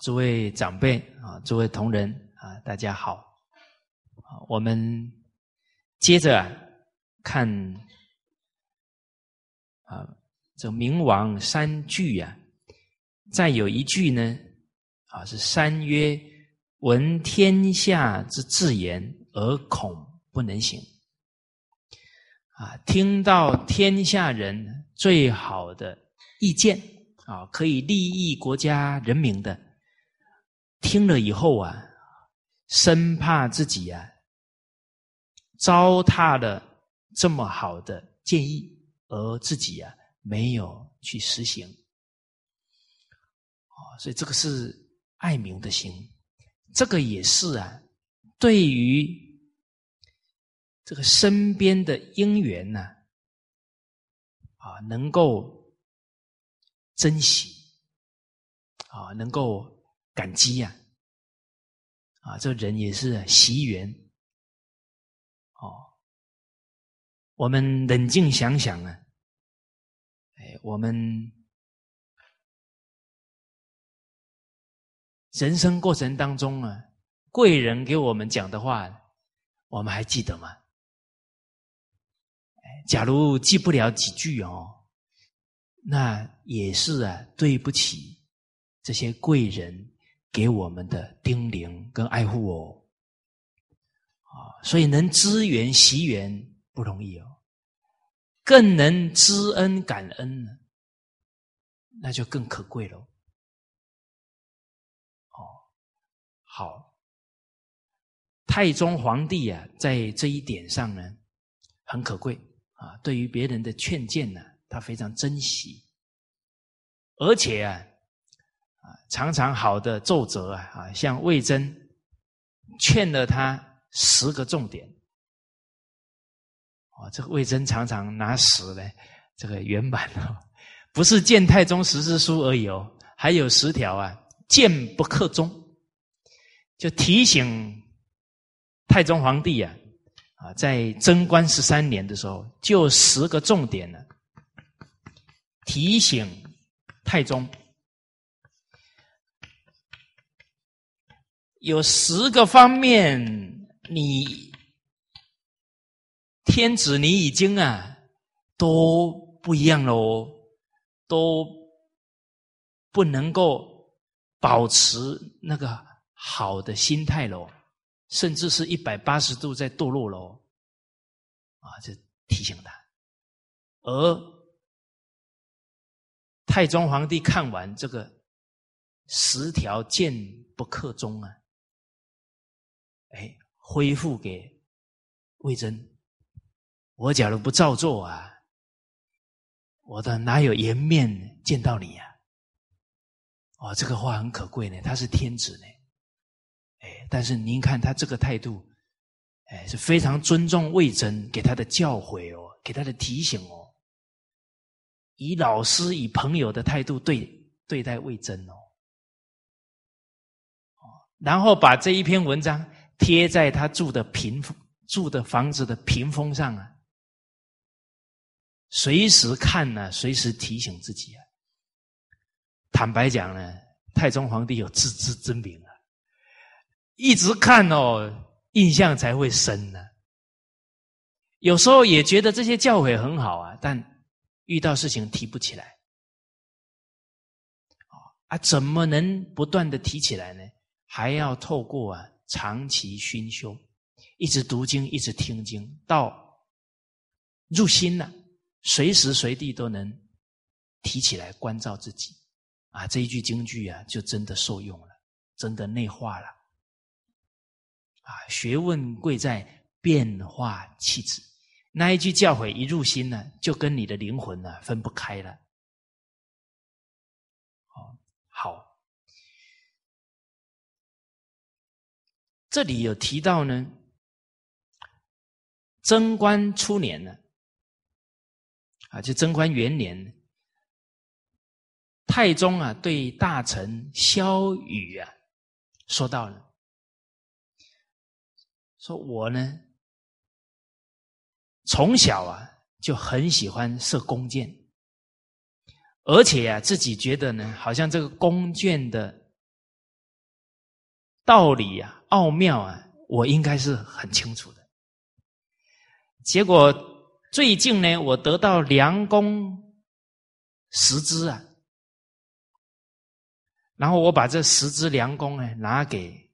诸位长辈啊，诸位同仁啊，大家好。啊，我们接着啊看啊，这明王三句啊，再有一句呢啊，是三曰：闻天下之至言而恐不能行。啊，听到天下人最好的意见啊，可以利益国家人民的，听了以后啊，生怕自己啊糟蹋了这么好的建议，而自己啊没有去实行。啊，所以这个是爱民的心，这个也是啊，对于。这个身边的因缘呢，啊，能够珍惜，啊，能够感激呀，啊，这人也是惜缘，哦，我们冷静想想啊，哎，我们人生过程当中啊，贵人给我们讲的话，我们还记得吗？假如记不了几句哦，那也是啊，对不起这些贵人给我们的叮咛跟爱护哦，啊，所以能知缘惜缘不容易哦，更能知恩感恩呢，那就更可贵了。哦，好，太宗皇帝啊，在这一点上呢，很可贵。啊，对于别人的劝谏呢，他非常珍惜，而且，啊，常常好的奏折啊，啊，像魏征劝了他十个重点，哦，这个魏征常常拿十呢，这个原版哦，不是谏太宗十事书而已哦，还有十条啊，谏不克忠，就提醒太宗皇帝啊。啊，在贞观十三年的时候，就十个重点呢，提醒太宗，有十个方面，你天子你已经啊都不一样喽，都不能够保持那个好的心态喽。甚至是一百八十度在堕落喽，啊，就提醒他。而太宗皇帝看完这个十条谏不克忠啊，哎，恢复给魏征。我假如不照做啊，我的哪有颜面见到你呀？哦，这个话很可贵呢，他是天子呢。哎，但是您看他这个态度，哎，是非常尊重魏征给他的教诲哦，给他的提醒哦，以老师以朋友的态度对对待魏征哦，哦，然后把这一篇文章贴在他住的屏住的房子的屏风上啊，随时看呢，随时提醒自己啊。坦白讲呢，太宗皇帝有自知之明啊。一直看哦，印象才会深呢。有时候也觉得这些教诲很好啊，但遇到事情提不起来。啊，怎么能不断的提起来呢？还要透过啊长期熏修，一直读经，一直听经，到入心了，随时随地都能提起来关照自己。啊，这一句京剧啊，就真的受用了，真的内化了。啊，学问贵在变化气质，那一句教诲一入心呢，就跟你的灵魂呢分不开了。哦，好，这里有提到呢，贞观初年呢，啊，就贞观元年，太宗啊对大臣萧雨啊说到了。说我呢，从小啊就很喜欢射弓箭，而且啊自己觉得呢，好像这个弓箭的道理啊、奥妙啊，我应该是很清楚的。结果最近呢，我得到良工十支啊，然后我把这十支良工呢拿给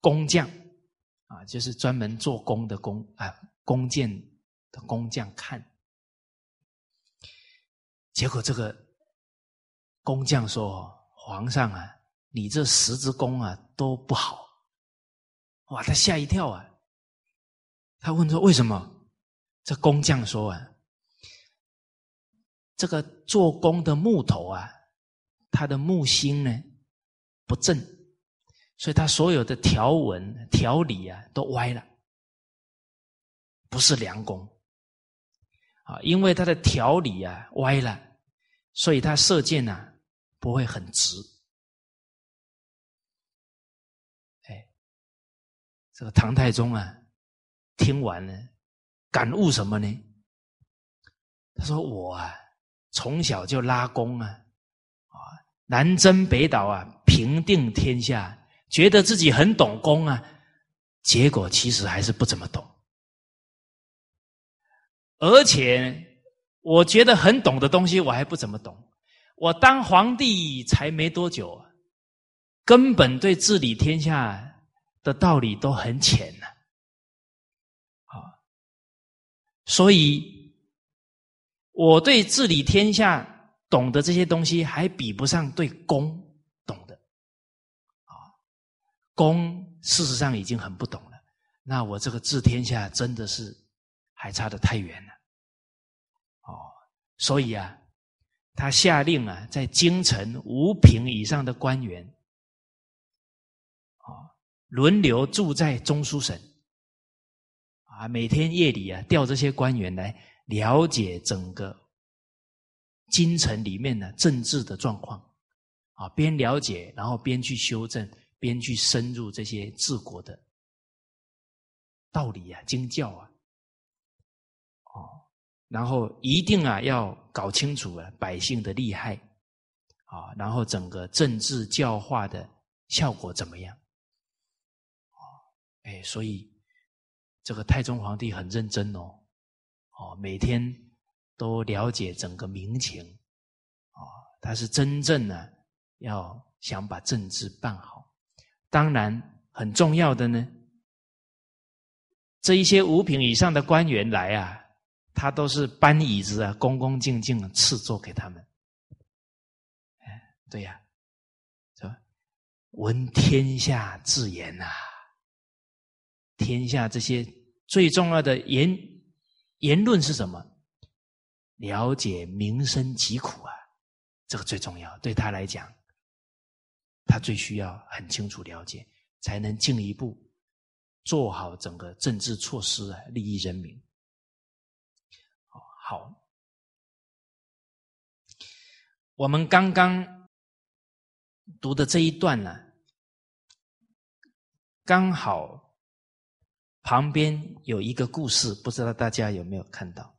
工匠啊，就是专门做工的工啊，弓箭的工匠看。结果这个工匠说：“皇上啊，你这十支弓啊都不好。”哇，他吓一跳啊！他问说：“为什么？”这工匠说：“啊，这个做工的木头啊，它的木心呢不正，所以它所有的条纹条理啊都歪了，不是良工。”啊，因为它的条理啊歪了，所以它射箭呢不会很直。这个唐太宗啊，听完了，感悟什么呢？他说：“我啊，从小就拉弓啊，啊，南征北讨啊，平定天下，觉得自己很懂弓啊，结果其实还是不怎么懂。”而且，我觉得很懂的东西，我还不怎么懂。我当皇帝才没多久，根本对治理天下的道理都很浅呢。啊，所以我对治理天下懂得这些东西，还比不上对公懂的。啊，公事实上已经很不懂了。那我这个治天下真的是还差得太远了。哦所以啊，他下令啊，在京城五品以上的官员，轮流住在中书省，啊，每天夜里啊，调这些官员来了解整个京城里面的政治的状况，啊，边了解，然后边去修正，边去深入这些治国的道理啊、经教啊。然后一定啊要搞清楚啊百姓的利害，啊，然后整个政治教化的效果怎么样？哎，所以这个太宗皇帝很认真哦，哦，每天都了解整个民情，啊，他是真正呢要想把政治办好。当然很重要的呢，这一些五品以上的官员来啊。他都是搬椅子啊，恭恭敬敬的赐座给他们。哎，对呀，是吧？闻天下之言呐，天下这些最重要的言言论是什么？了解民生疾苦啊，这个最重要。对他来讲，他最需要很清楚了解，才能进一步做好整个政治措施啊，利益人民。好，我们刚刚读的这一段呢，刚好旁边有一个故事，不知道大家有没有看到？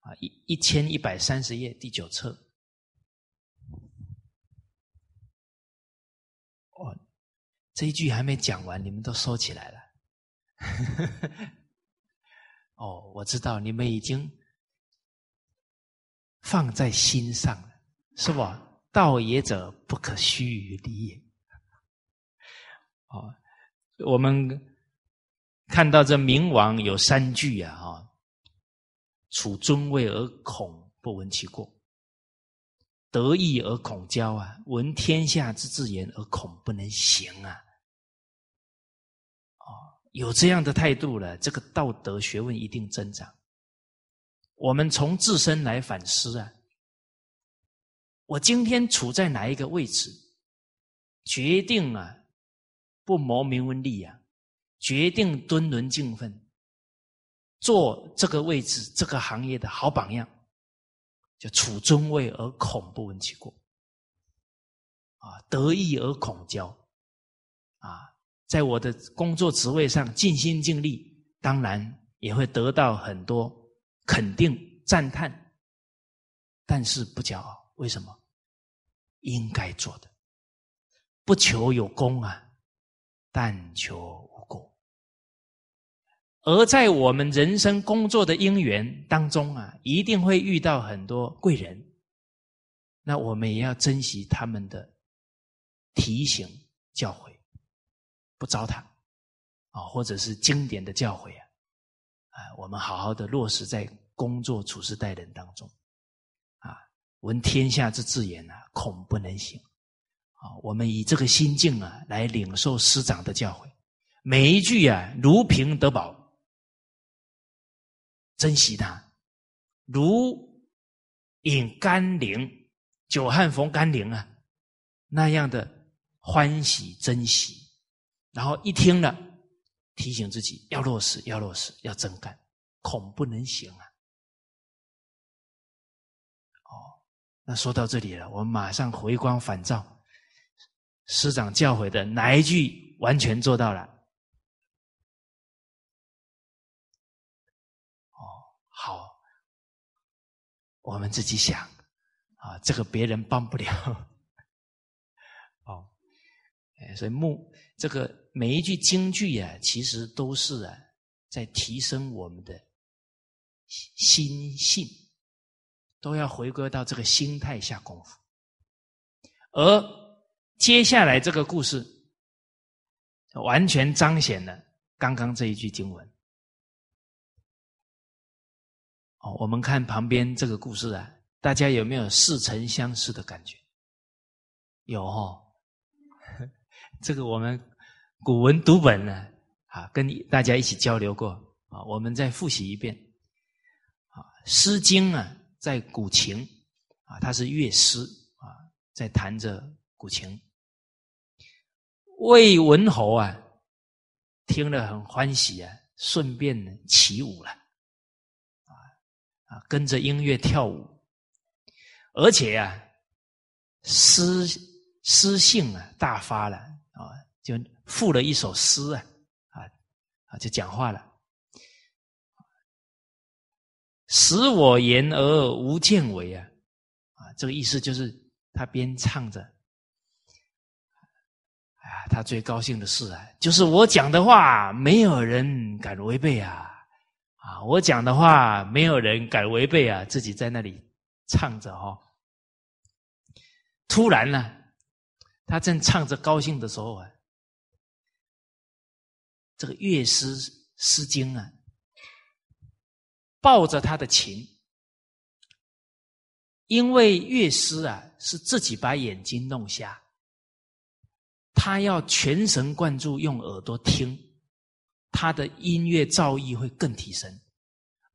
啊，一一千一百三十页第九册。哦，这一句还没讲完，你们都收起来了。哦，我知道你们已经放在心上了，是吧？道也者，不可虚于离也。哦，我们看到这明王有三句啊，哈，处尊位而恐不闻其过，得意而恐骄啊，闻天下之至言而恐不能行啊。有这样的态度了，这个道德学问一定增长。我们从自身来反思啊，我今天处在哪一个位置，决定了不谋名闻利啊，决定敦伦敬分，做这个位置这个行业的好榜样，就处中位而恐不闻其过，啊，得意而恐骄，啊。在我的工作职位上尽心尽力，当然也会得到很多肯定赞叹，但是不骄傲。为什么？应该做的，不求有功啊，但求无过。而在我们人生工作的因缘当中啊，一定会遇到很多贵人，那我们也要珍惜他们的提醒教诲，不糟蹋啊，或者是经典的教诲啊，啊，我们好好的落实在工作处事待人当中啊。闻天下之至言啊，恐不能行啊。我们以这个心境啊，来领受师长的教诲，每一句啊，如平得宝。珍惜它，如饮甘霖，久旱逢甘霖啊，那样的欢喜珍惜，然后一听了，提醒自己要落实，要落实，要真干，恐不能行啊！哦，那说到这里了，我们马上回光返照，师长教诲的哪一句完全做到了？哦，好我们自己想啊，这个别人帮不了。哦，所以目这个每一句京剧啊，其实都是啊，在提升我们的心性，都要回归到这个心态下功夫。而接下来这个故事，完全彰显了刚刚这一句经文。哦，我们看旁边这个故事啊，大家有没有似曾相识的感觉？有哦，这个我们古文读本呢，啊，跟大家一起交流过啊，我们再复习一遍。啊，《诗经》啊，在古琴啊，它是乐师啊，在弹着古琴。魏文侯啊，听了很欢喜啊，顺便起舞了。啊跟着音乐跳舞，而且啊，诗诗性啊大发了啊，就赋了一首诗啊啊啊，就讲话了。使我言而无见为啊啊，这个意思就是他边唱着，他最高兴的事啊，就是我讲的话没有人敢违背啊。啊，我讲的话没有人敢违背啊！自己在那里唱着哈，突然呢，他正唱着高兴的时候啊，这个乐师《诗经》啊，抱着他的琴，因为乐师啊是自己把眼睛弄瞎，他要全神贯注用耳朵听。他的音乐造诣会更提升，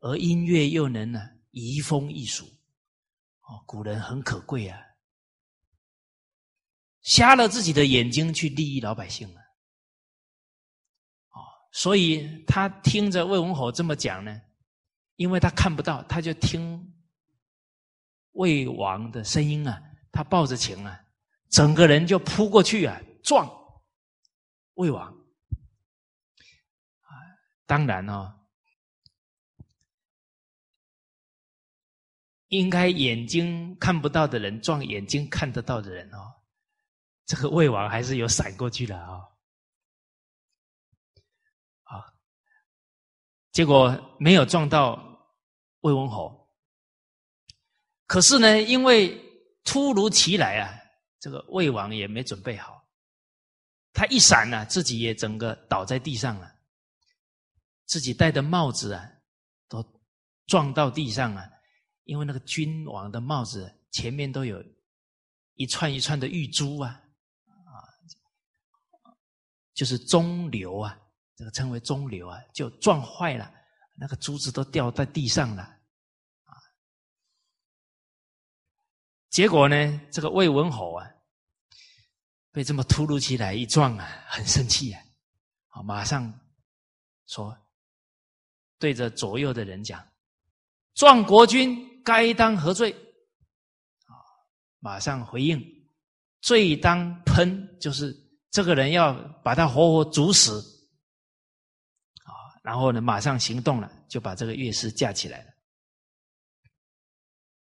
而音乐又能呢移风易俗，哦，古人很可贵啊，瞎了自己的眼睛去利益老百姓啊，哦，所以他听着魏文侯这么讲呢，因为他看不到，他就听魏王的声音啊，他抱着琴啊，整个人就扑过去啊，撞魏王。当然哦，应该眼睛看不到的人撞眼睛看得到的人哦，这个魏王还是有闪过去的啊，啊，结果没有撞到魏文侯，可是呢，因为突如其来啊，这个魏王也没准备好，他一闪呢，自己也整个倒在地上了。自己戴的帽子啊，都撞到地上啊！因为那个君王的帽子前面都有一串一串的玉珠啊，啊，就是中流啊，这个称为中流啊，就撞坏了，那个珠子都掉在地上了，啊！结果呢，这个魏文侯啊，被这么突如其来一撞啊，很生气啊，马上说。对着左右的人讲：“撞国君，该当何罪？”啊，马上回应：“罪当喷，就是这个人要把他活活煮死。”啊，然后呢，马上行动了，就把这个乐师架起来了。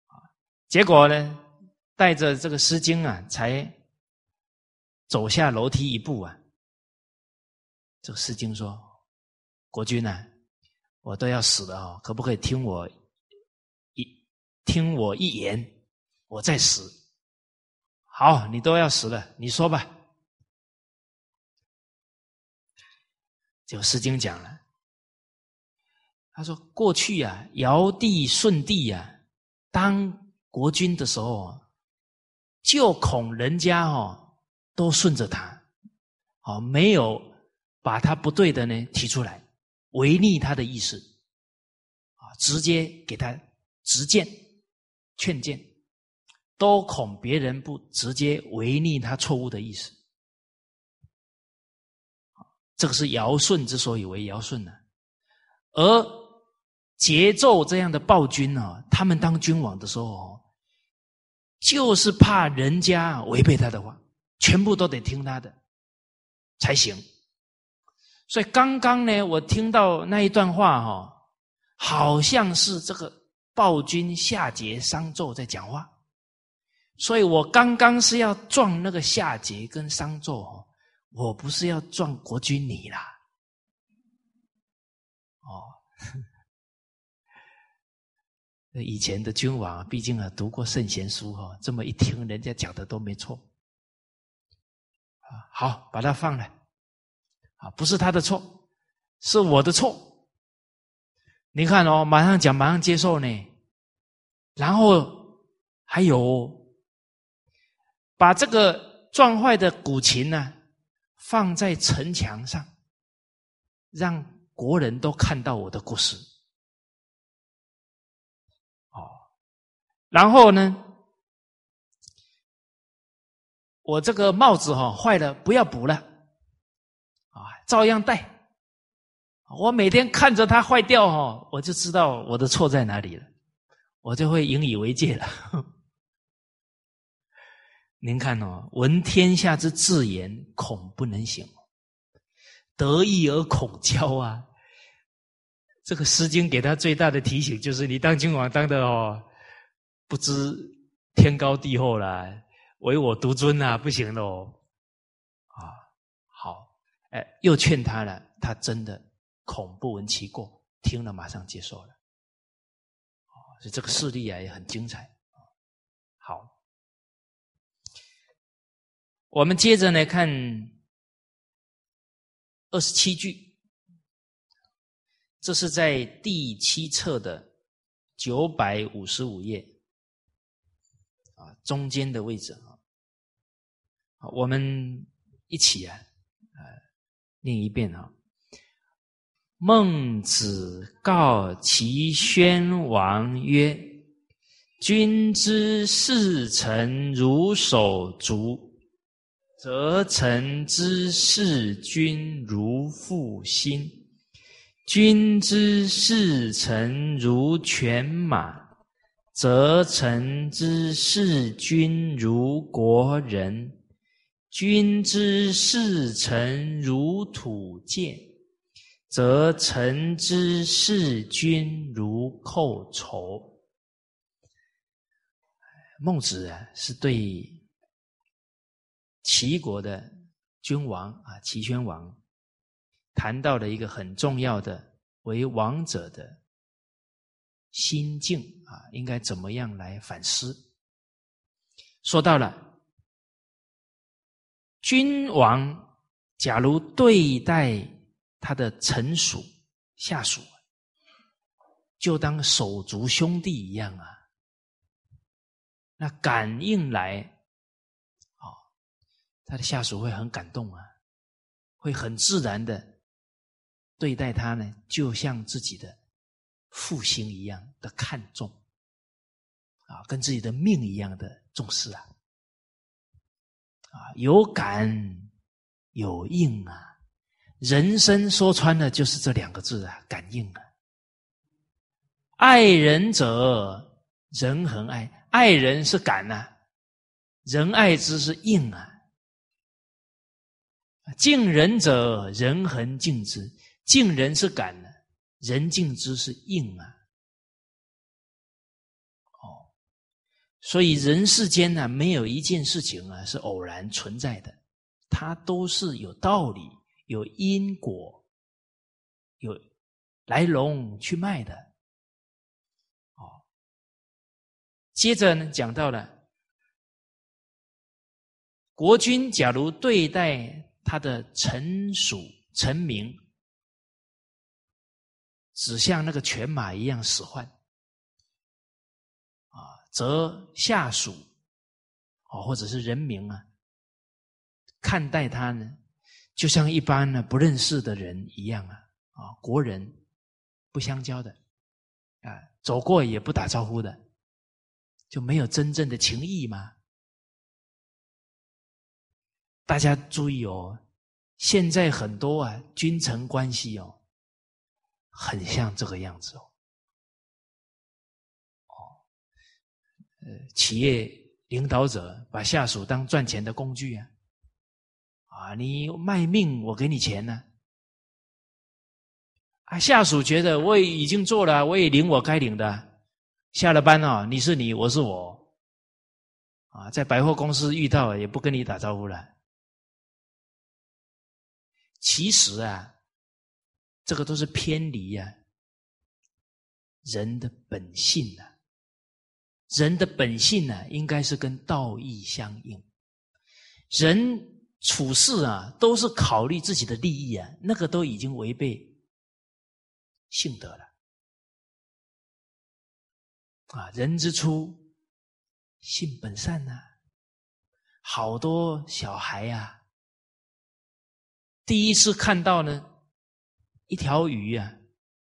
啊，结果呢，带着这个《诗经》啊，才走下楼梯一步啊，这个诗经说：“国君呐，我都要死了哦，可不可以听我一听我一言，我再死？好，你都要死了，你说吧。”就《诗经》讲了，他说：“过去啊，尧帝、舜帝啊，当国君的时候，就恐人家哦都顺着他，哦没有把他不对的呢提出来，违逆他的意思，啊，直接给他直谏、劝谏，都恐别人不直接违逆他错误的意思。”这个是尧舜之所以为尧舜呢，而桀纣这样的暴君呢，他们当君王的时候，就是怕人家违背他的话，全部都得听他的才行。所以刚刚呢，我听到那一段话哈，好像是这个暴君夏桀、商纣在讲话，所以我刚刚是要撞那个夏桀跟商纣哦。我不是要撞国君你啦，哦，以前的君王毕竟啊读过圣贤书哈，这么一听人家讲的都没错，好把它放了，啊，不是他的错，是我的错。你看哦，马上讲，马上接受呢，然后还有把这个撞坏的古琴呢。放在城墙上，让国人都看到我的故事。哦，然后呢，我这个帽子哈坏了，不要补了，啊，照样戴。我每天看着它坏掉哈，我就知道我的错在哪里了，我就会引以为戒了。您看哦，闻天下之至言，恐不能行；得意而恐骄啊！这个《诗经》给他最大的提醒就是：你当君王当的哦，不知天高地厚啦，唯我独尊啊，不行喽！啊，好，哎，又劝他了，他真的恐不闻其过，听了马上接受了。所以这个事例啊也很精彩。好。我们接着来看二十七句，这是在第七册的九百五十五页啊中间的位置。我们一起啊，呃，念一遍啊。孟子告齐宣王曰：“君之视臣如手足。”则臣之视君如父心，君之视臣如犬马，则臣之视君如国人。君之视臣如土芥，则臣之视君如寇仇。孟子啊，是对。齐国的君王啊，齐宣王谈到了一个很重要的为王者的心境啊，应该怎么样来反思？说到了君王，假如对待他的臣属下属，就当手足兄弟一样啊，那感应来。哦他的下属会很感动啊，会很自然的对待他呢，就像自己的父亲一样的看重啊，跟自己的命一样的重视啊，啊，有感有应啊，人生说穿了就是这两个字啊，感应啊。爱人者，人恒爱；爱人是感呐，人爱之是应啊。敬人者，人恒敬之；敬人是感呢，人敬之是应啊。哦，所以人世间呢，没有一件事情啊是偶然存在的，它都是有道理、有因果、有来龙去脉的。哦，接着呢，讲到了国君，假如对待他的臣属、臣民，只像那个犬马一样使唤，则下属，哦，或者是人民啊。看待他呢，就像一般呢不认识的人一样啊啊，国人不相交的啊，走过也不打招呼的，就没有真正的情谊吗？大家注意哦，现在很多啊君臣关系哦，很像这个样子。哦，呃，企业领导者把下属当赚钱的工具啊。啊，你卖命，我给你钱呢。啊，下属觉得我也已经做了，我也领我该领的。下了班啊，你是你，我是我。啊，在百货公司遇到也不跟你打招呼了。其实啊，这个都是偏离呀人的本性啊。人的本性呢，应该是跟道义相应。人。处事啊，都是考虑自己的利益啊，那个都已经违背性德了。啊，人之初，性本善呐。好多小孩呀，第一次看到呢，一条鱼啊，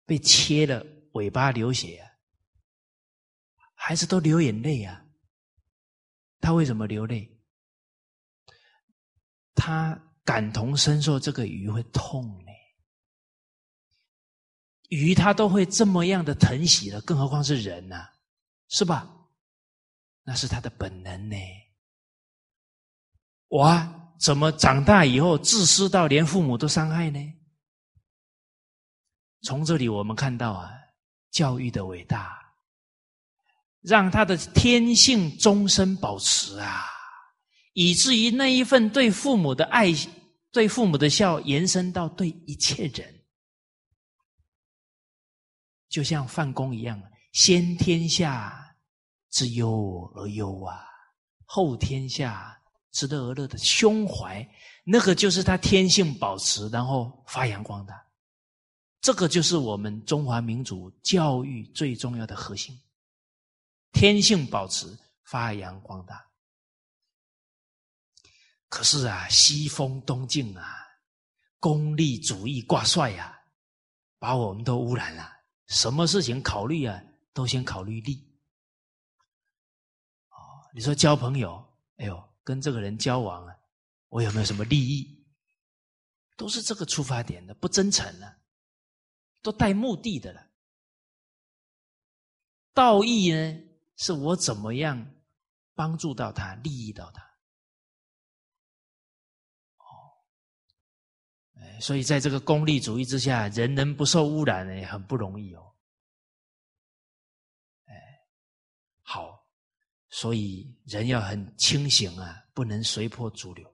被切了尾巴流血啊，孩子都流眼泪啊。他为什么流泪？他感同身受，这个鱼会痛呢。鱼它都会这么样的疼惜了，更何况是人呢？是吧？那是他的本能呢。我怎么长大以后自私到连父母都伤害呢？从这里我们看到啊，教育的伟大，让他的天性终身保持啊。以至于那一份对父母的爱，对父母的孝，延伸到对一切人，就像范公一样，先天下之忧而忧啊，后天下之乐而乐的胸怀，那个就是他天性保持，然后发扬光大。这个就是我们中华民族教育最重要的核心：天性保持，发扬光大。可是啊，西风东进啊，功利主义挂帅呀，把我们都污染了。什么事情考虑啊，都先考虑利。哦，你说交朋友，哎呦，跟这个人交往啊，我有没有什么利益？都是这个出发点的，不真诚了，都带目的的了。道义呢，是我怎么样帮助到他，利益到他。哦所以，在这个功利主义之下，人人不受污染也，很不容易哦。哎，好，所以人要很清醒啊，不能随波逐流。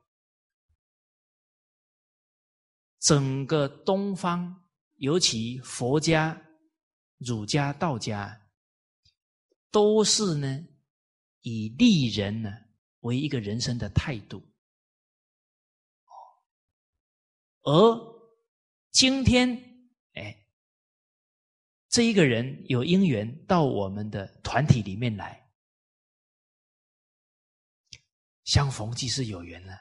整个东方，尤其佛家、儒家、道家，都是呢以利人呢为一个人生的态度。而今天，哎，这一个人有因缘到我们的团体里面来，相逢即是有缘了。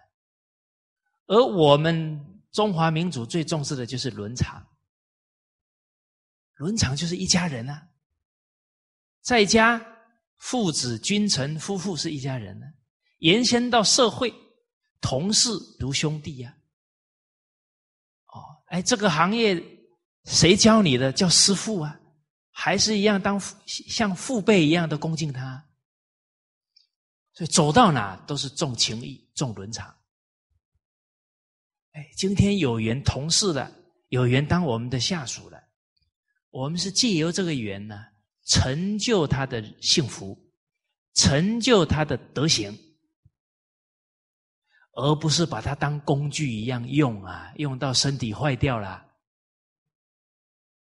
而我们中华民族最重视的就是伦常，伦常就是一家人啊，在家父子君臣夫妇是一家人呢，延伸到社会，同事如兄弟呀。哦哎，这个行业谁教你的？叫师傅啊，还是一样当像父辈一样的恭敬他。所以走到哪都是重情义、重伦常。哎，今天有缘同事了，有缘当我们的下属了，我们是借由这个缘呢，成就他的幸福，成就他的德行。而不是把它当工具一样用啊，用到身体坏掉了，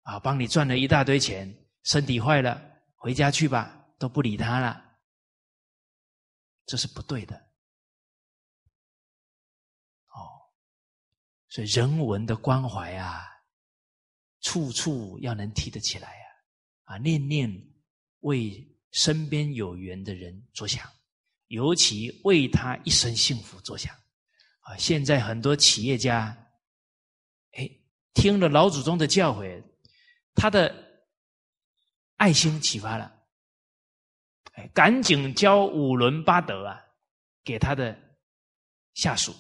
啊，帮你赚了一大堆钱，身体坏了，回家去吧，都不理他了，这是不对的。哦，所以人文的关怀啊，处处要能提得起来啊，啊，念念为身边有缘的人着想。尤其为他一生幸福着想，啊！现在很多企业家，哎，听了老祖宗的教诲，他的爱心启发了，哎，赶紧教五伦八德啊，给他的下属。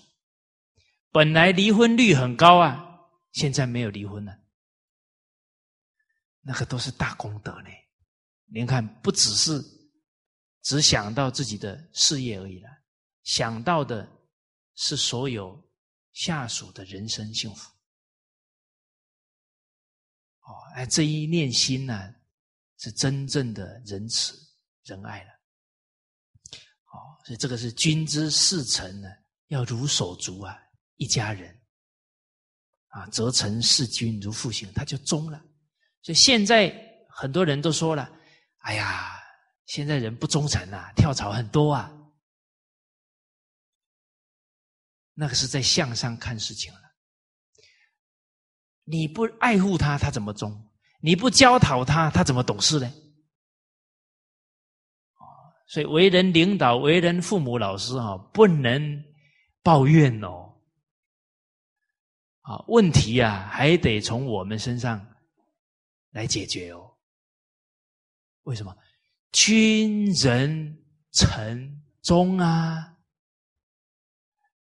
本来离婚率很高啊，现在没有离婚了，那个都是大功德呢。您看，不只是。只想到自己的事业而已了，想到的是所有下属的人生幸福。哦，哎，这一念心呢，是真正的仁慈仁爱了。哦，所以这个是君之视臣呢，要如手足啊，一家人啊，则臣视君如父亲，他就忠了。所以现在很多人都说了，哎呀。现在人不忠诚啊，跳槽很多啊。那个是在向上看事情了。你不爱护他，他怎么忠？你不教导他，他怎么懂事呢？所以为人领导、为人父母、老师啊，不能抱怨哦。啊，问题啊，还得从我们身上来解决哦。为什么？君人臣忠啊，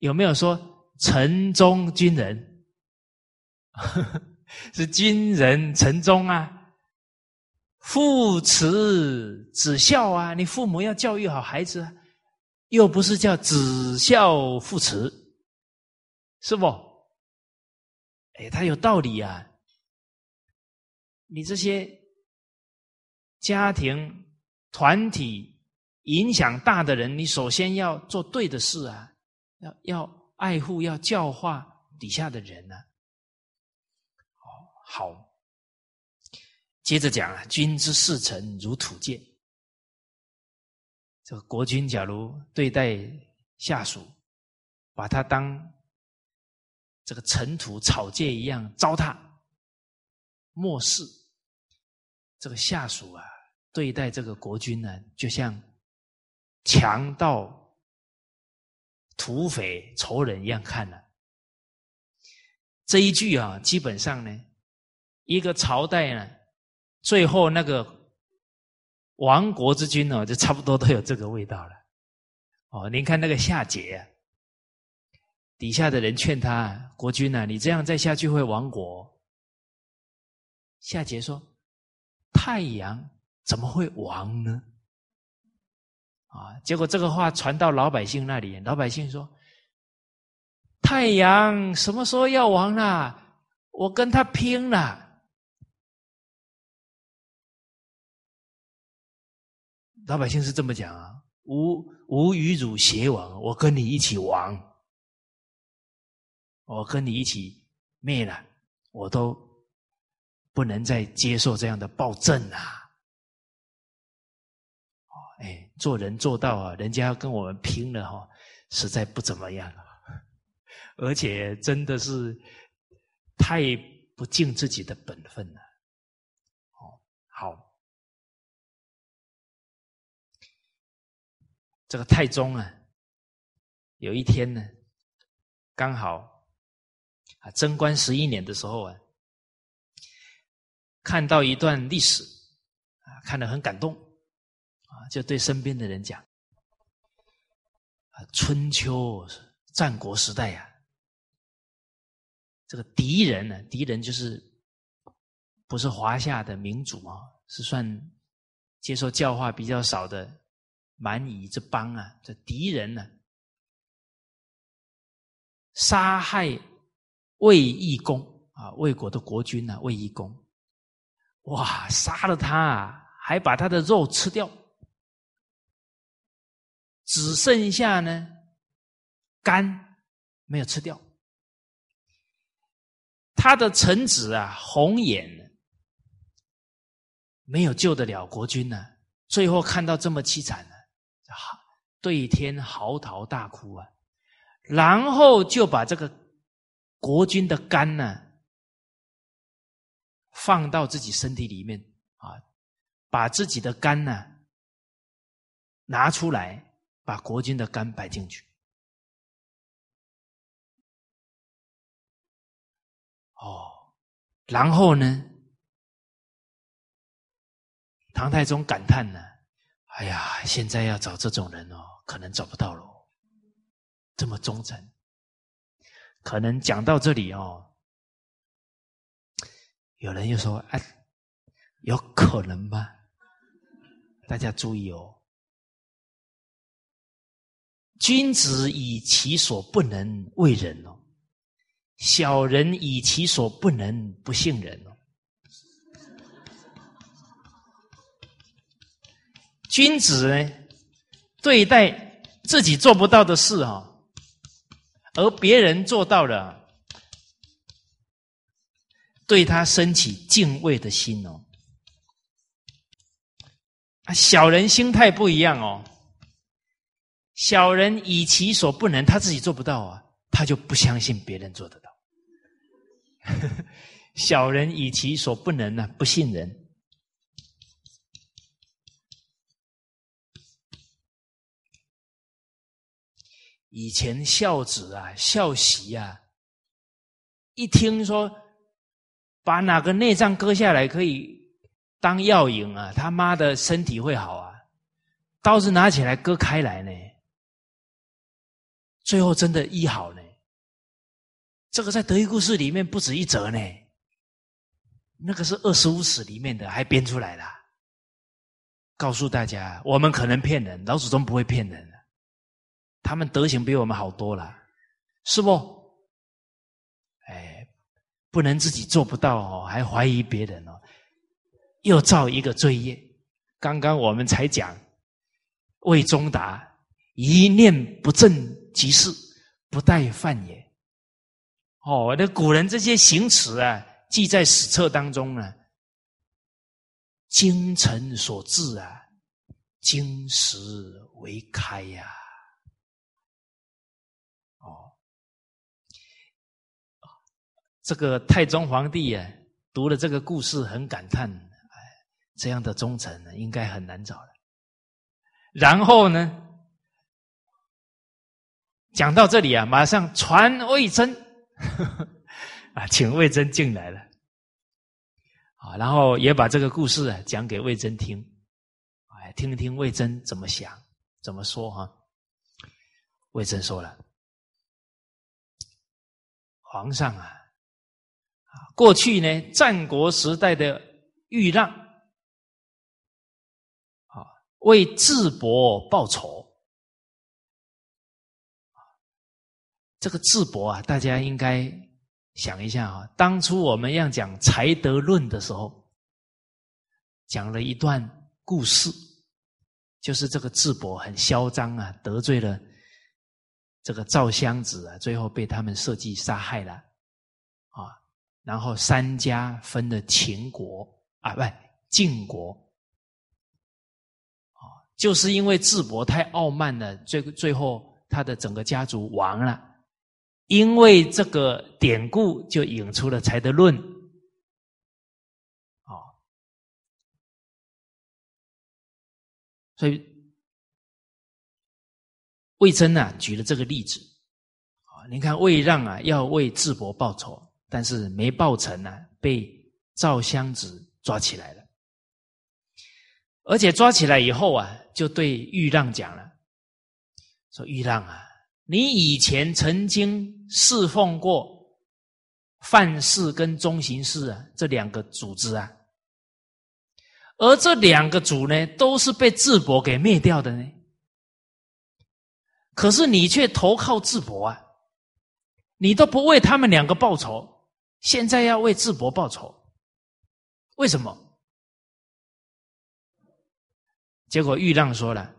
有没有说臣忠君人？是君人臣忠啊，父慈子孝啊，你父母要教育好孩子啊，又不是叫子孝父慈，是不？哎，他有道理啊，你这些家庭。团体影响大的人，你首先要做对的事啊，要要爱护、要教化底下的人呢。哦，好，接着讲啊，君之视臣如土芥。这个国君假如对待下属，把他当这个尘土草芥一样糟蹋、漠视，这个下属啊。对待这个国君呢，就像强盗、土匪、仇人一样看了。这一句啊，基本上呢，一个朝代呢，最后那个亡国之君呢，就差不多都有这个味道了。哦，您看那个夏桀，底下的人劝他国君呢，你这样再下去会亡国。夏桀说：“太阳。”怎么会亡呢？啊！结果这个话传到老百姓那里，老百姓说：“太阳什么时候要亡了？我跟他拼了！”老百姓是这么讲啊：“吾吾与汝偕亡，我跟你一起亡，我跟你一起灭了，我都不能再接受这样的暴政啊！”哎，做人做到啊，人家要跟我们拼了哈，实在不怎么样，而且真的是太不尽自己的本分了。哦，好，这个太宗啊，有一天呢，刚好啊，贞观十一年的时候啊，看到一段历史啊，看得很感动。啊就对身边的人讲：“啊，春秋战国时代呀，这个敌人呢，敌人就是不是华夏的民族啊，是算接受教化比较少的蛮夷这帮啊，这敌人呢，杀害魏义公啊，魏国的国君呢，魏义公，哇，杀了他，还把他的肉吃掉。”只剩下呢，肝没有吃掉。他的臣子啊，红眼没有救得了国君呢。最后看到这么凄惨呢，对天嚎啕大哭啊，然后就把这个国君的肝呢放到自己身体里面啊，把自己的肝呢拿出来，把国君的肝摆进去。哦，然后呢？唐太宗感叹呢：“哎呀，现在要找这种人哦，可能找不到了。这么忠诚，可能讲到这里哦，有人又说：‘哎，有可能吗？’大家注意哦，君子以其所不能为人哦。”小人以其所不能不信人哦。君子呢，对待自己做不到的事哈，而别人做到了，对他升起敬畏的心哦。啊，小人心态不一样哦。小人以其所不能，他自己做不到啊，他就不相信别人做得到。小人以其所不能呢，不信人。以前孝子啊、孝媳啊，一听说把哪个内脏割下来可以当药引啊，他妈的身体会好啊，刀子拿起来割开来呢，最后真的医好呢。这个在德育故事里面不止一则呢，那个是二十五史里面的，还编出来了，告诉大家，我们可能骗人，老祖宗不会骗人，他们德行比我们好多了，是不？不能自己做不到哦，还怀疑别人哦，又造一个罪业。刚刚我们才讲，魏忠达一念不正即是不待犯也。哦，那古人这些行词啊，记在史册当中呢。精诚所至啊，金石为开呀。这个太宗皇帝啊，读了这个故事很感叹，哎，这样的忠臣呢，应该很难找了。然后呢，讲到这里啊，马上传魏征。啊，请魏征进来了，啊，然后也把这个故事啊讲给魏征听，哎，听听魏征怎么想，怎么说哈。魏征说了：“皇上，啊，过去呢，战国时代的豫让，啊，为智伯报仇。”这个智伯啊，大家应该想一下啊。当初我们要讲才德论的时候，讲了一段故事，就是这个智伯很嚣张啊，得罪了这个赵襄子啊，最后被他们设计杀害了。然后三家分的秦国啊，不，晋国。啊，就是因为智伯太傲慢了，最最后他的整个家族亡了。因为这个典故，就引出了才德论，啊，所以魏征呢举了这个例子，啊，你看魏让啊要为智伯报仇，但是没报成呢，被赵襄子抓起来了，而且抓起来以后啊，就对豫让讲了，说豫让啊。你以前曾经侍奉过范氏跟中行氏啊这两个组织啊，而这两个组呢，都是被智伯给灭掉的呢。可是你却投靠智伯啊，你都不为他们两个报仇，现在要为智伯报仇，为什么？结果豫让说了。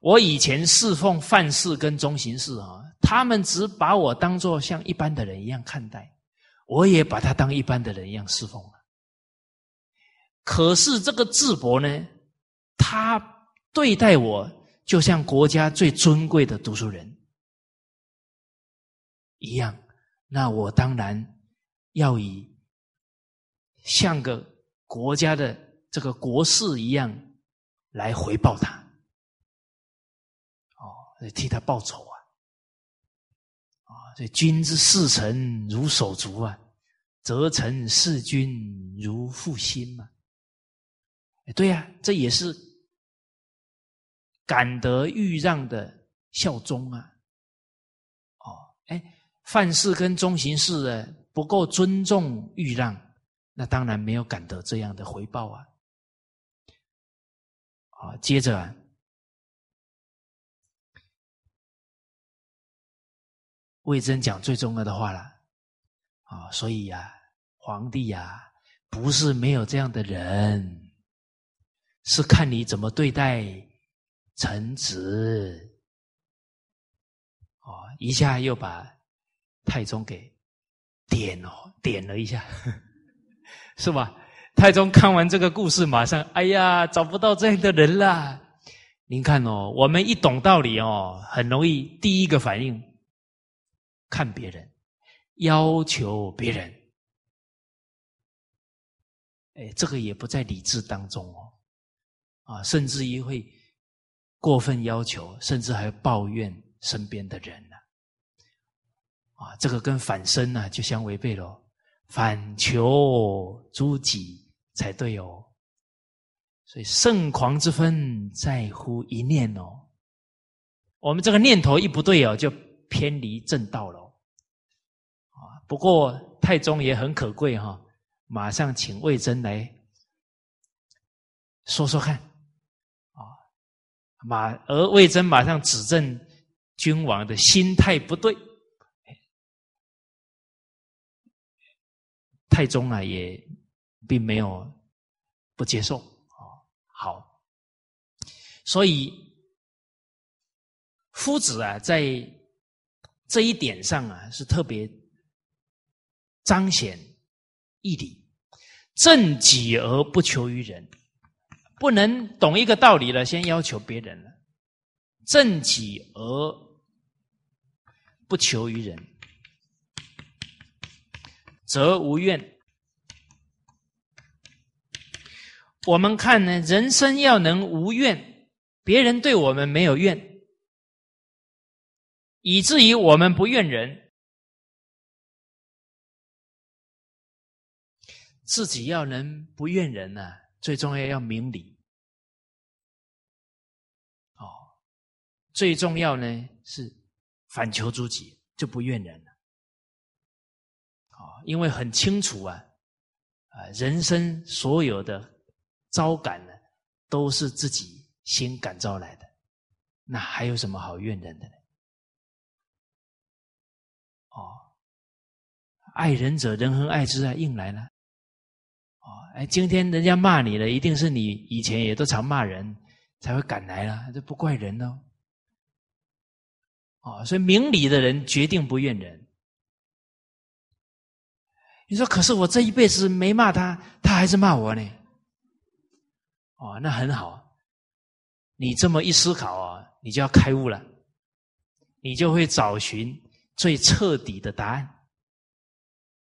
我以前侍奉范氏跟中行氏啊，他们只把我当做像一般的人一样看待，我也把他当一般的人一样侍奉了。可是这个智伯呢，他对待我就像国家最尊贵的读书人一样，那我当然要以像个国家的这个国士一样来回报他。哦替他报仇啊！啊，这君之视臣如手足啊，则臣视君如父心嘛。对呀，这也是感得欲让的效忠啊。哦，哎，范氏跟中行氏的不够尊重欲让，那当然没有感得这样的回报啊。啊，接着。魏征讲最重要的话了，啊，所以呀，皇帝呀，不是没有这样的人，是看你怎么对待臣子。哦，一下又把太宗给点哦，点了一下，是吧？太宗看完这个故事，马上，哎呀，找不到这样的人了。您看哦，我们一懂道理哦，很容易第一个反应。看别人，要求别人，哎，这个也不在理智当中哦，啊，甚至于会过分要求，甚至还抱怨身边的人呢，啊这个跟反身呢就相违背了，反求诸己才对哦，所以圣狂之分在乎一念哦，我们这个念头一不对哦，就偏离正道了。不过太宗也很可贵哈，马上请魏征来说说看，啊，马而魏征马上指正君王的心态不对，太宗啊也并没有不接受啊，好，所以夫子啊在这一点上啊是特别。彰显义理，正己而不求于人，不能懂一个道理了，先要求别人了。正己而不求于人，则无怨。我们看呢，人生要能无怨，别人对我们没有怨，以至于我们不怨人。自己要能不怨人呢，最重要要明理。哦，最重要呢是反求诸己，就不怨人了。因为很清楚啊，啊，人生所有的招感呢，都是自己先感召来的，那还有什么好怨人的呢？哦，爱人者，人恒爱之啊，应来了。哦哎，今天人家骂你了，一定是你以前也都常骂人，才会赶来了，这不怪人哦。哦，所以明理的人决定不怨人。你说，可是我这一辈子没骂他，他还是骂我呢。哦，那很好。你这么一思考啊，你就要开悟了，你就会找寻最彻底的答案，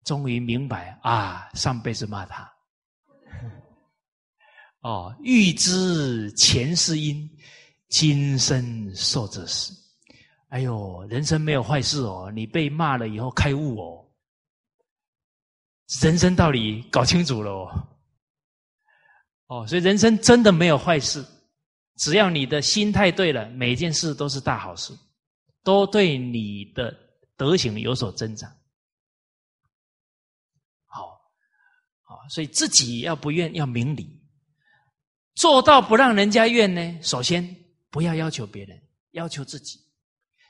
终于明白啊，上辈子骂他。哦，欲知前世因，今生受者死。哎呦，人生没有坏事哦，你被骂了以后开悟哦，人生道理搞清楚了哦。哦，所以人生真的没有坏事，只要你的心态对了，每件事都是大好事，都对你的德行有所增长。好，好，所以自己要不愿要明理。做到不让人家怨呢？首先不要要求别人，要求自己。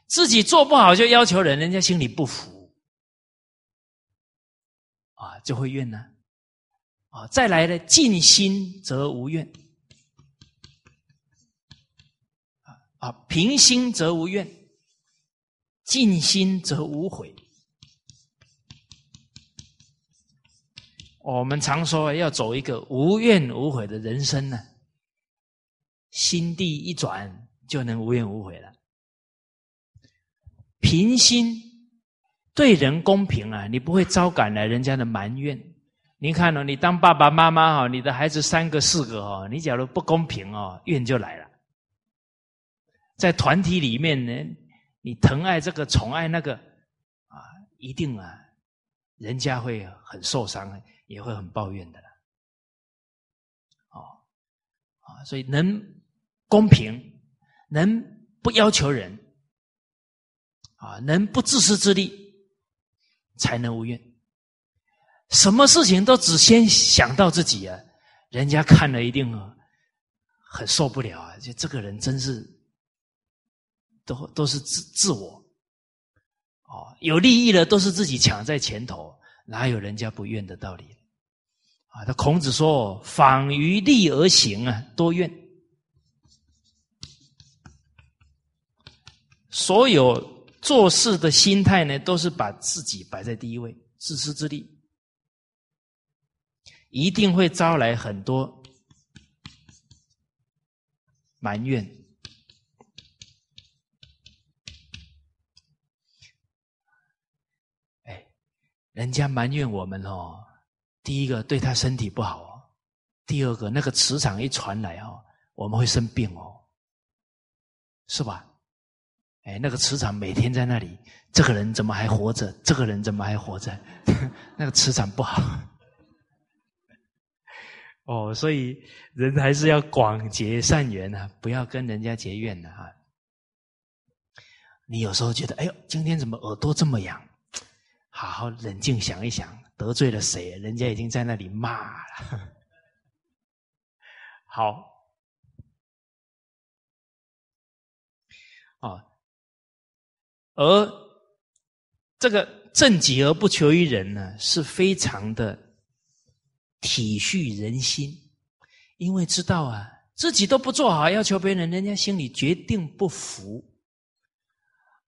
自己做不好就要求人，人家心里不服，啊，就会怨呢。啊，再来呢，尽心则无怨。啊，平心则无怨，静心则无悔。我们常说要走一个无怨无悔的人生呢，心地一转就能无怨无悔了。平心对人公平啊，你不会招感来人家的埋怨。你看哦，你当爸爸妈妈哈，你的孩子三个四个哦，你假如不公平哦，怨就来了。在团体里面呢，你疼爱这个宠爱那个啊，一定啊，人家会很受伤。也会很抱怨的了，哦，啊，所以能公平，能不要求人，啊，能不自私自利，才能无怨。什么事情都只先想到自己啊，人家看了一定很受不了啊！就这个人真是，都都是自自我，哦，有利益的都是自己抢在前头，哪有人家不怨的道理？啊，他孔子说：“反于利而行啊，多怨。所有做事的心态呢，都是把自己摆在第一位，自私自利，一定会招来很多埋怨。哎，人家埋怨我们哦。”第一个对他身体不好哦，第二个那个磁场一传来哦，我们会生病哦，是吧？哎，那个磁场每天在那里，这个人怎么还活着？这个人怎么还活着？那个磁场不好哦，所以人还是要广结善缘啊，不要跟人家结怨的啊。你有时候觉得，哎呦，今天怎么耳朵这么痒？好好冷静想一想。得罪了谁？人家已经在那里骂了。好，啊，而这个正己而不求于人呢，是非常的体恤人心，因为知道啊，自己都不做好，要求别人，人家心里决定不服。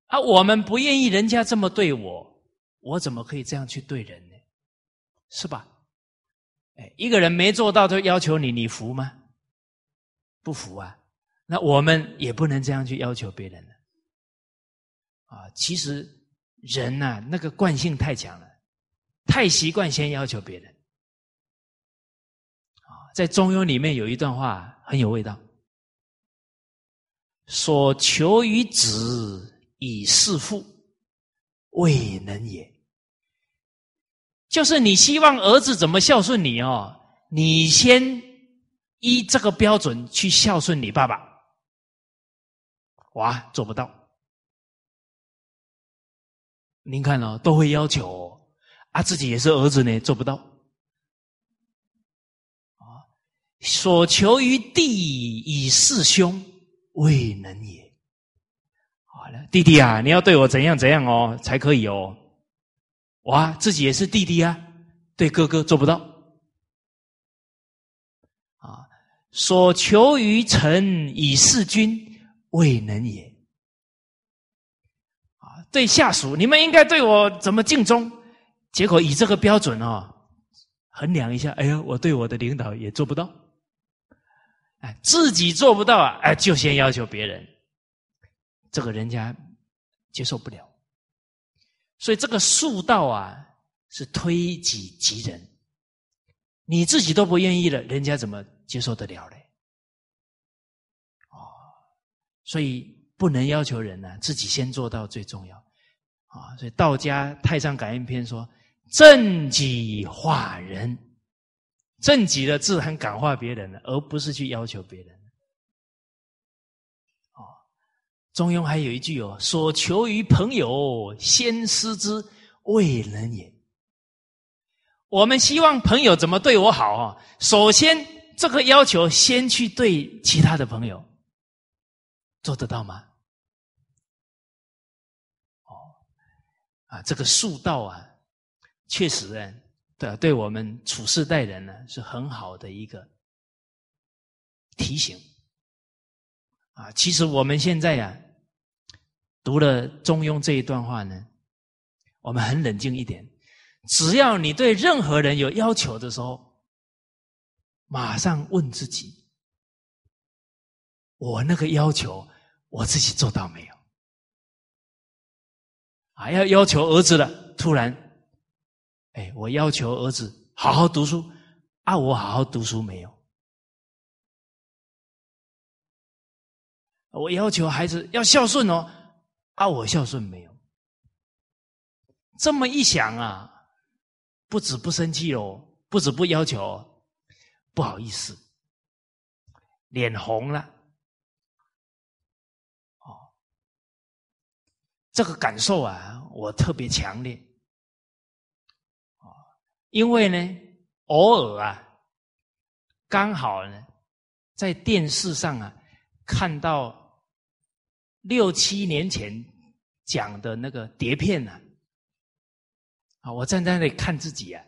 啊，我们不愿意人家这么对我，我怎么可以这样去对人呢？是吧？哎，一个人没做到，就要求你，你服吗？不服啊！那我们也不能这样去要求别人。啊，其实人呐，那个惯性太强了，太习惯先要求别人。啊，在《中庸》里面有一段话很有味道：“所求于子以事父，未能也。”就是你希望儿子怎么孝顺你哦，你先依这个标准去孝顺你爸爸，哇，做不到。您看哦，都会要求啊，自己也是儿子呢，做不到。啊，所求于弟以事兄，未能也。好了，弟弟啊，你要对我怎样怎样哦，才可以哦。哇，自己也是弟弟啊，对哥哥做不到啊！所求于臣以事君，未能也。对下属，你们应该对我怎么尽忠？结果以这个标准哦，衡量一下，哎呀，我对我的领导也做不到。哎，自己做不到啊，哎，就先要求别人，这个人家接受不了。所以这个术道啊，是推己及人，你自己都不愿意了，人家怎么接受得了嘞？哦，所以不能要求人呢，自己先做到最重要啊。所以道家《太上感应篇》说：“正己化人，正己的自然感化别人了，而不是去要求别人。”中庸还有一句哦：“所求于朋友，先师之，未能也。”我们希望朋友怎么对我好啊？首先，这个要求先去对其他的朋友，做得到吗？啊，这个术道啊，确实呢，对，对我们处事待人呢，是很好的一个提醒。啊，其实我们现在呀，读了《中庸》这一段话呢，我们很冷静一点。只要你对任何人有要求的时候，马上问自己：我那个要求，我自己做到没有？啊，要要求儿子了，突然，哎，我要求儿子好好读书，啊，我好好读书没有？我要求孩子要孝顺哦，啊，我孝顺没有？这么一想啊，不止不生气哦，不止不要求，不好意思，脸红了，这个感受啊，我特别强烈，啊，因为呢，偶尔啊，刚好呢，在电视上啊，看到。六七年前讲的那个碟片呢？啊，我站在那里看自己啊，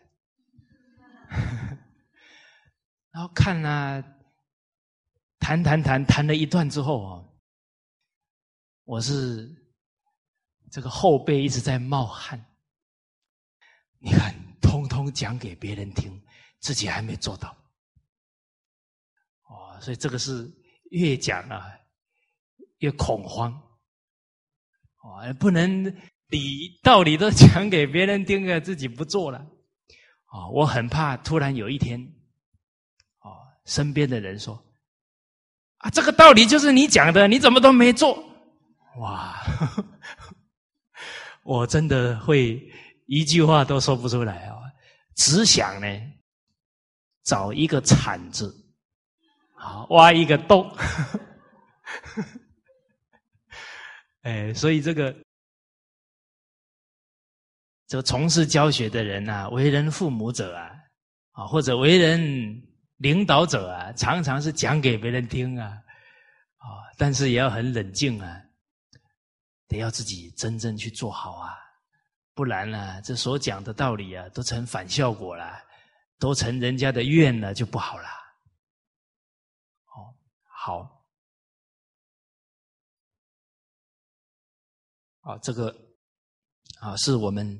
然后看啊，谈谈谈谈了一段之后啊，我是这个后背一直在冒汗。你看，通通讲给别人听，自己还没做到。哦，所以这个是越讲啊。越恐慌，哦，不能理道理都讲给别人听了，自己不做了，啊，我很怕突然有一天，哦，身边的人说，啊，这个道理就是你讲的，你怎么都没做？哇，我真的会一句话都说不出来啊，只想呢，找一个铲子，啊，挖一个洞。哎，所以这个这个从事教学的人啊，为人父母者啊，啊或者为人领导者啊，常常是讲给别人听啊，啊，但是也要很冷静啊，得要自己真正去做好啊，不然呢，这所讲的道理啊，都成反效果了，都成人家的怨了，就不好了。哦，好。啊，这个啊，是我们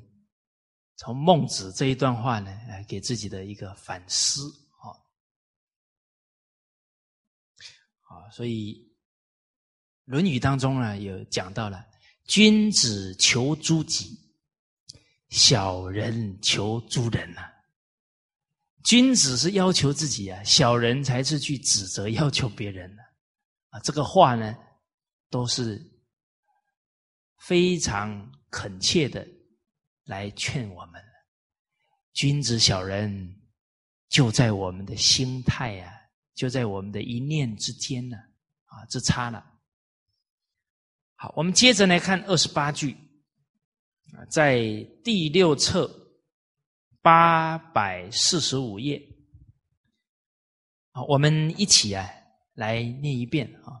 从孟子这一段话呢，来给自己的一个反思啊。啊，所以《论语》当中呢，有讲到了“君子求诸己，小人求诸人”呐。君子是要求自己啊，小人才是去指责要求别人的啊。这个话呢，都是。非常恳切的来劝我们，君子小人就在我们的心态呀，就在我们的一念之间呢，啊，这差了。好，我们接着来看二十八句，啊，在第六册八百四十五页，好，我们一起啊来念一遍啊。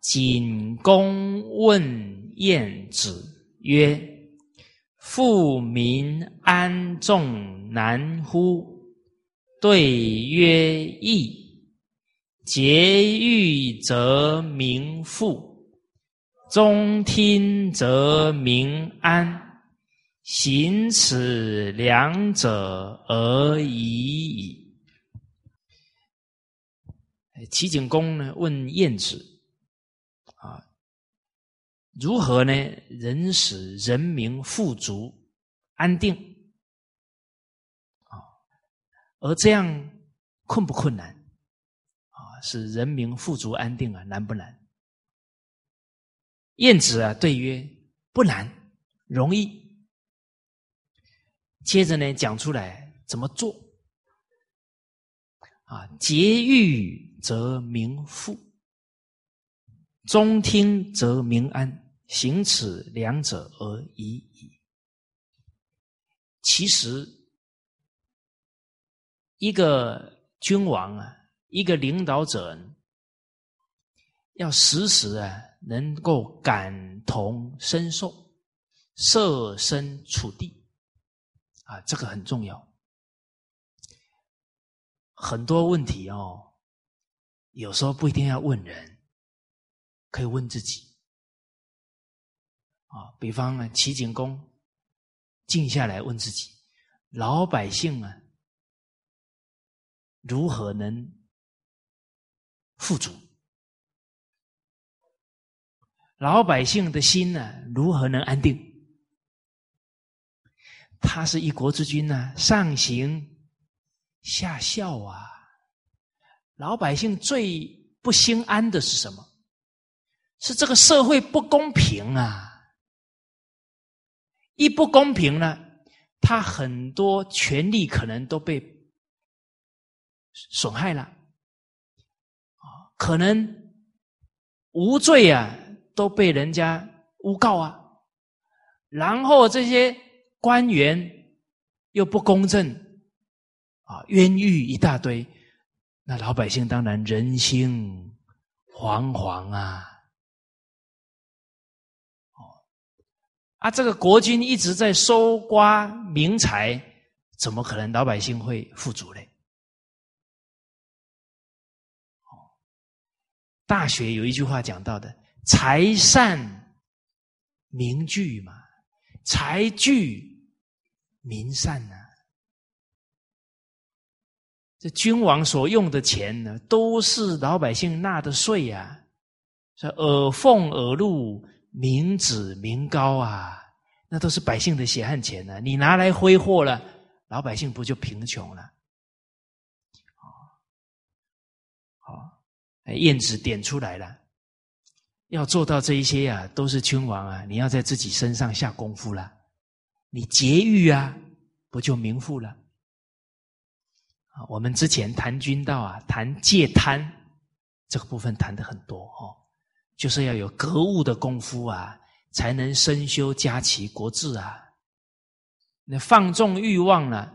景公问晏子曰：“富民安众难乎？”对曰：“易。节欲则民富，中听则民安。行此两者而已矣。”齐景公呢问晏子。啊如何呢？人使人民富足安定啊，而这样困不困难啊？使人民富足安定啊，难不难？晏子啊，对曰：不难，容易。接着呢，讲出来怎么做啊？节欲则民富，中听则民安。行此两者而已矣。其实，一个君王啊，一个领导者，要时时啊，能够感同身受，设身处地，啊，这个很重要。很多问题哦，有时候不一定要问人，可以问自己啊，比方呢，齐景公静下来问自己：老百姓啊，如何能富足？老百姓的心呢，如何能安定？他是一国之君呢，上行下效啊。老百姓最不心安的是什么？是这个社会不公平啊！一不公平呢，他很多权利可能都被损害了啊，可能无罪啊。都被人家诬告啊，然后这些官员又不公正啊，冤狱一大堆，那老百姓当然人心惶惶啊。哦，啊，这个国君一直在搜刮民财，怎么可能老百姓会富足呢？哦，大学有一句话讲到的。财善民聚嘛，财聚民散呐。这君王所用的钱呢，都是老百姓纳的税呀，是耳奉耳禄，民脂民膏啊，那都是百姓的血汗钱呢。你拿来挥霍了，老百姓不就贫穷了？好，燕子点出来了。要做到这一些呀，都是君王啊！你要在自己身上下功夫了。你节欲啊，不就明富了？我们之前谈君道啊，谈戒贪这个部分谈的很多哦，就是要有格物的功夫啊，才能身修家齐国治啊。那放纵欲望了，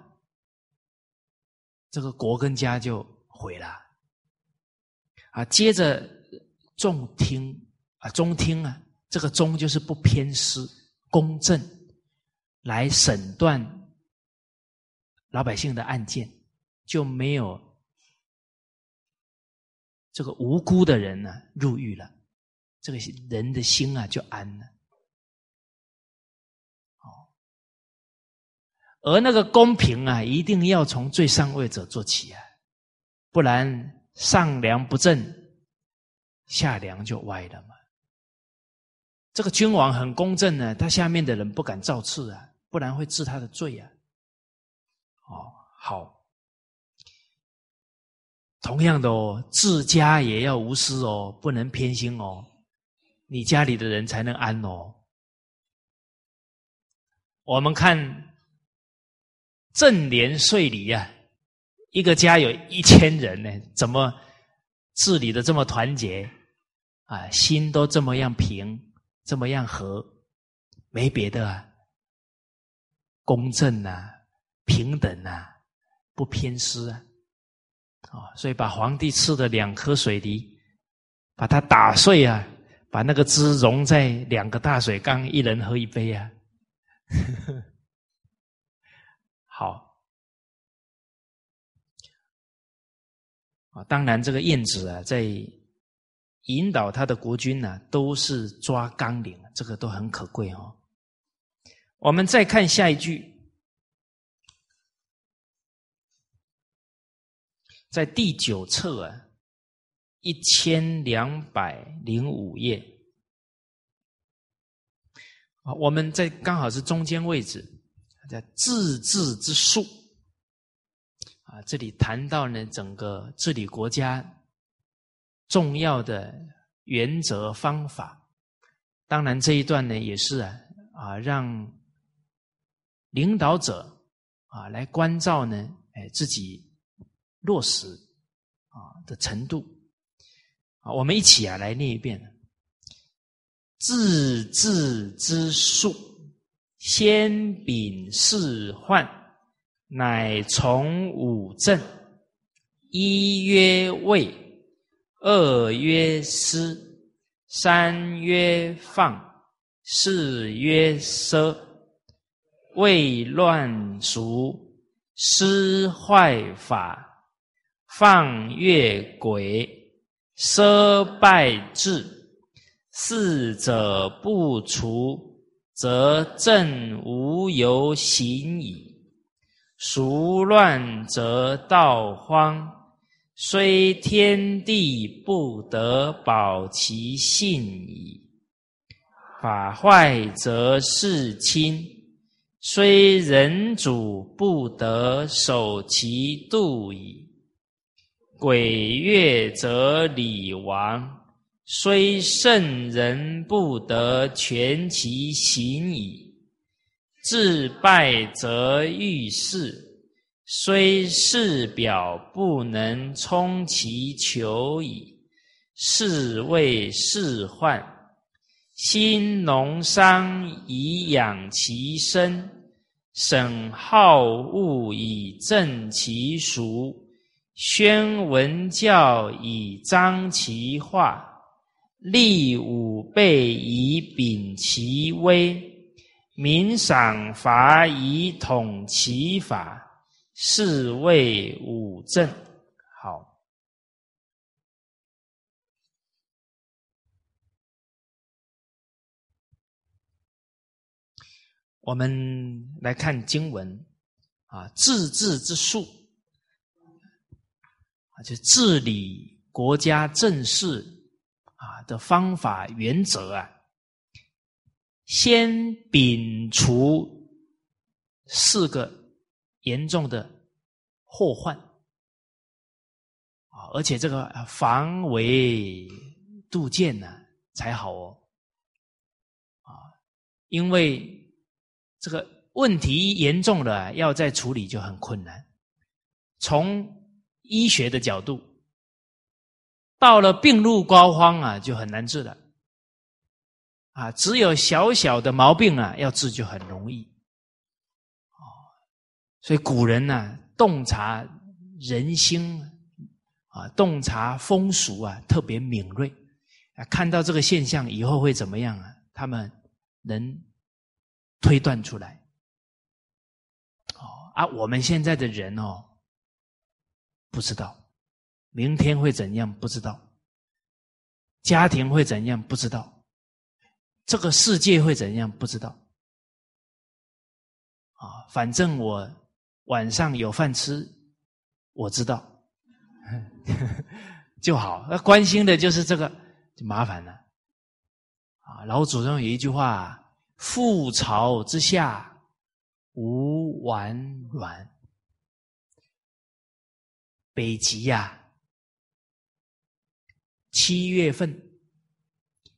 这个国跟家就毁了。啊，接着重听。啊，中听啊，这个中就是不偏私、公正，来审断老百姓的案件，就没有这个无辜的人呢入狱了，这个人的心啊就安了。哦，而那个公平啊，一定要从最上位者做起啊，不然上梁不正，下梁就歪了嘛。这个君王很公正呢，他下面的人不敢造次啊，不然会治他的罪啊。哦，好，同样的哦，治家也要无私哦，不能偏心哦，你家里的人才能安哦。我们看正年岁礼呀，一个家有一千人呢，怎么治理的这么团结啊？心都这么样平。这么样和没别的啊，公正啊，平等啊，不偏私啊，哦，所以把皇帝赐的两颗水梨，把它打碎啊，把那个汁融在两个大水缸，一人喝一杯啊，好。啊，当然这个燕子啊，在。引导他的国君呢，都是抓纲领，这个都很可贵哦。我们再看下一句，在第九册啊，一千两百零五页啊，我们在刚好是中间位置，在自治之术啊，这里谈到呢，整个治理国家。重要的原则方法，当然这一段呢也是啊啊让领导者啊来关照呢，哎自己落实啊的程度啊，我们一起啊来念一遍：自治之术，先秉事患，乃从五正，一曰位。二曰思，三曰放，四曰奢。未乱俗，失坏法，放越轨，奢败智，四者不除，则正无由行矣。孰乱则道荒，虽天地不得保其性矣。法坏则事亲，虽人主不得守其度矣。鬼月则礼亡，虽圣人不得全其行矣。自败则欲事，虽事表不能充其求矣。是谓事患。兴农商以养其身，审好恶以正其俗，宣文教以彰其化，立武备以秉其威。民赏罚以统其法，是谓五正。好，我们来看经文啊，自治之术啊，就治理国家政事啊的方法原则啊。先摒除四个严重的祸患啊，而且这个防微杜渐呢才好哦啊，因为这个问题严重了，要再处理就很困难。从医学的角度，到了病入膏肓啊，就很难治了。啊，只有小小的毛病啊，要治就很容易。所以古人呢，洞察人心啊，洞察风俗啊，特别敏锐啊，看到这个现象以后会怎么样啊？他们能推断出来。哦，啊，我们现在的人哦，不知道明天会怎样，不知道家庭会怎样，不知道。这个世界会怎样？不知道。啊，反正我晚上有饭吃，我知道 就好。那关心的就是这个，就麻烦了。啊，老祖宗有一句话：“覆巢之下，无完卵。”北极呀，七月份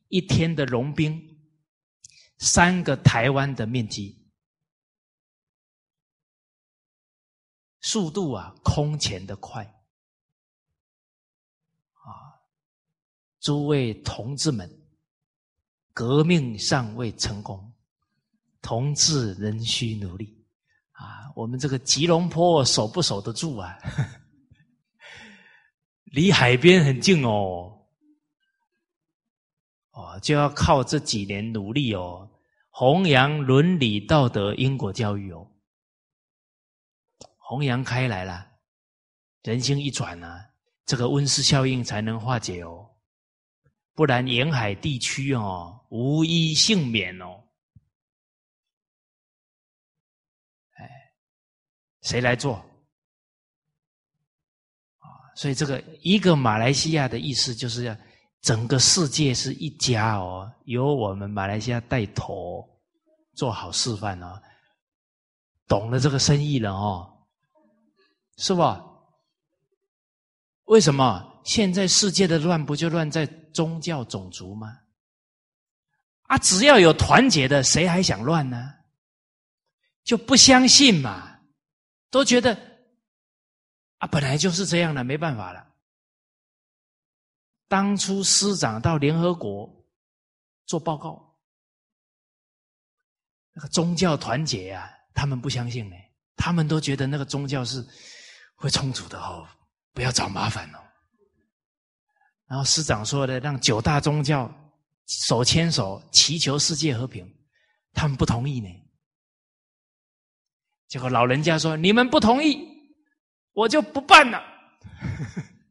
一天的融冰。三个台湾的面积，速度啊，空前的快啊！诸位同志们，革命尚未成功，同志仍需努力啊！我们这个吉隆坡守不守得住啊？离海边很近哦。哦，就要靠这几年努力哦，弘扬伦理道德、因果教育哦，弘扬开来了，人心一转呢，这个温室效应才能化解哦，不然沿海地区哦，无一幸免哦。哎，谁来做？啊，所以这个一个马来西亚的意思就是要。整个世界是一家哦，由我们马来西亚带头做好示范哦，懂了这个生意了哦，是吧？为什么现在世界的乱不就乱在宗教种族吗？啊，只要有团结的，谁还想乱呢？就不相信嘛，都觉得啊，本来就是这样的，没办法了。当初师长到联合国做报告，那个宗教团结啊，他们不相信呢，他们都觉得那个宗教是会充足的哦，不要找麻烦哦。然后师长说的，让九大宗教手牵手祈求世界和平，他们不同意呢。结果老人家说：“你们不同意，我就不办了。”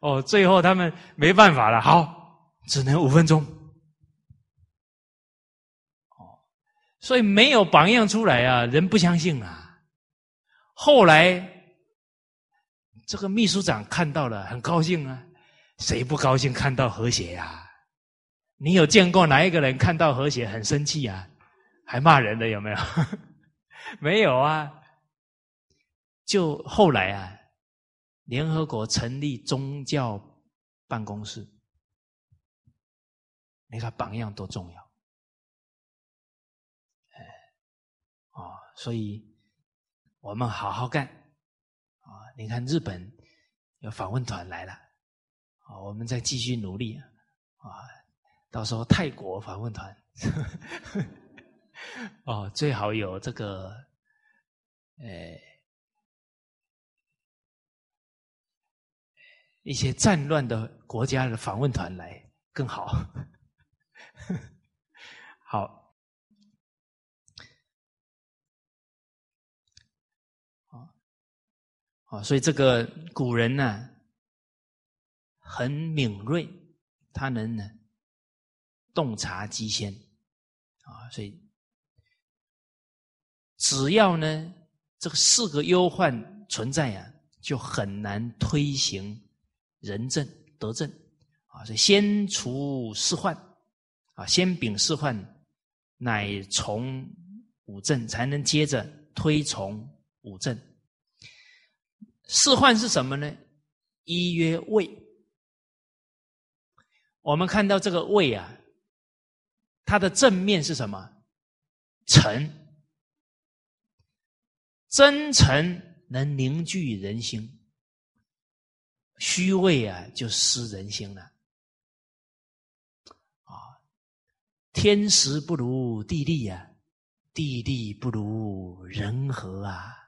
哦，最后他们没办法了，好，只能五分钟。哦，所以没有榜样出来啊，人不相信啊。后来这个秘书长看到了，很高兴啊。谁不高兴看到和谐呀？你有见过哪一个人看到和谐很生气啊？还骂人的有没有？没有啊。就后来啊，联合国成立宗教办公室，你看榜样多重要。哎，哦，所以我们好好干啊！你看日本有访问团来了，啊，我们再继续努力啊！到时候泰国访问团，哦，最好有这个，呃。一些战乱的国家的访问团来更好，好，所以这个古人呢很敏锐，他能呢洞察机先，啊，所以只要呢这个四个忧患存在呀，就很难推行。仁政德政啊，所以先除四患啊，先禀四患，乃从五政，才能接着推崇五政。四患是什么呢？一曰畏。我们看到这个位啊，它的正面是什么？诚，真诚能凝聚人心。虚伪啊，就失人心了。啊，天时不如地利啊，地利不如人和啊。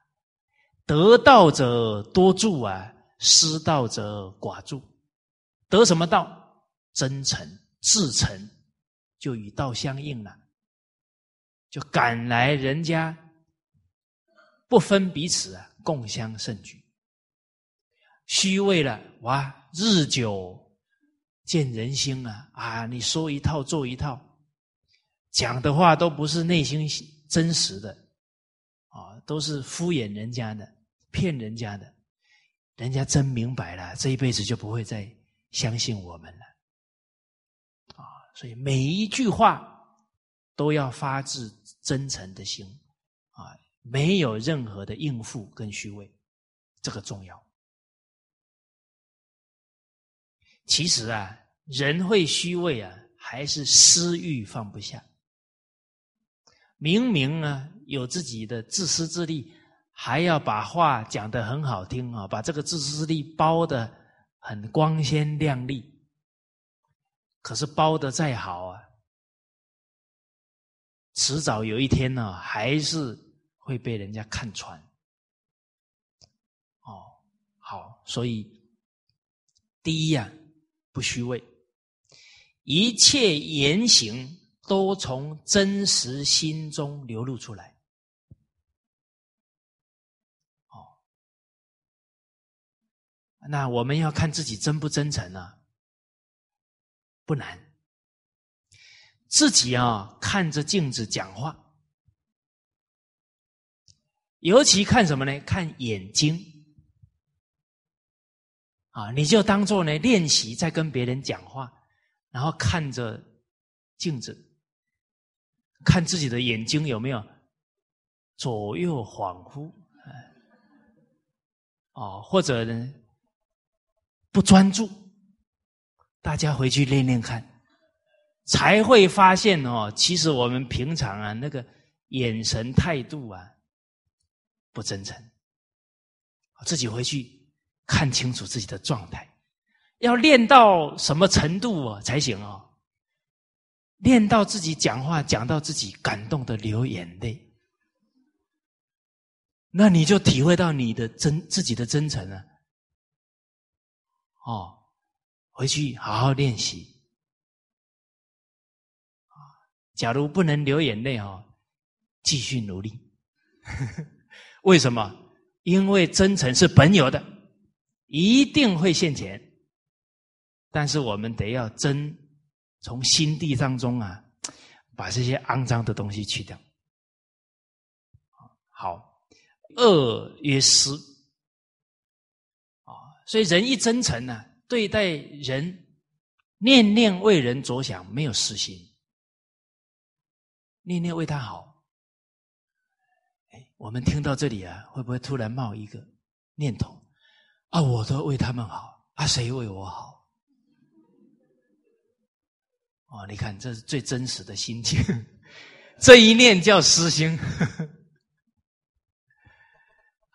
得道者多助啊，失道者寡助。得什么道？真诚、至诚，就与道相应了，就赶来人家不分彼此啊，共襄盛举。虚伪了，哇！日久见人心啊！啊，你说一套做一套，讲的话都不是内心真实的，啊，都是敷衍人家的、骗人家的。人家真明白了，这一辈子就不会再相信我们了。啊，所以每一句话都要发自真诚的心，啊，没有任何的应付跟虚伪，这个重要。其实啊，人会虚伪啊，还是私欲放不下。明明啊有自己的自私自利，还要把话讲得很好听啊，把这个自私自利包的很光鲜亮丽。可是包的再好啊，迟早有一天呢，还是会被人家看穿。哦，好，所以第一呀。不虚伪，一切言行都从真实心中流露出来。那我们要看自己真不真诚呢？不难，自己啊看着镜子讲话，尤其看什么呢？看眼睛。啊，你就当做呢练习，在跟别人讲话，然后看着镜子，看自己的眼睛有没有左右恍惚，哦，或者呢不专注，大家回去练练看，才会发现哦，其实我们平常啊那个眼神态度啊不真诚，自己回去。看清楚自己的状态，要练到什么程度啊才行哦？练到自己讲话讲到自己感动的流眼泪，那你就体会到你的真自己的真诚了。哦，回去好好练习。假如不能流眼泪哦，继续努力。为什么？因为真诚是本有的。一定会现钱，但是我们得要真从心地当中啊，把这些肮脏的东西去掉。好，恶曰私，所以人一真诚呢，对待人念念为人着想，没有私心，念念为他好。哎，我们听到这里啊，会不会突然冒一个念头啊？我都为他们好。啊，谁为我好？哦，你看，这是最真实的心情。这一念叫私心。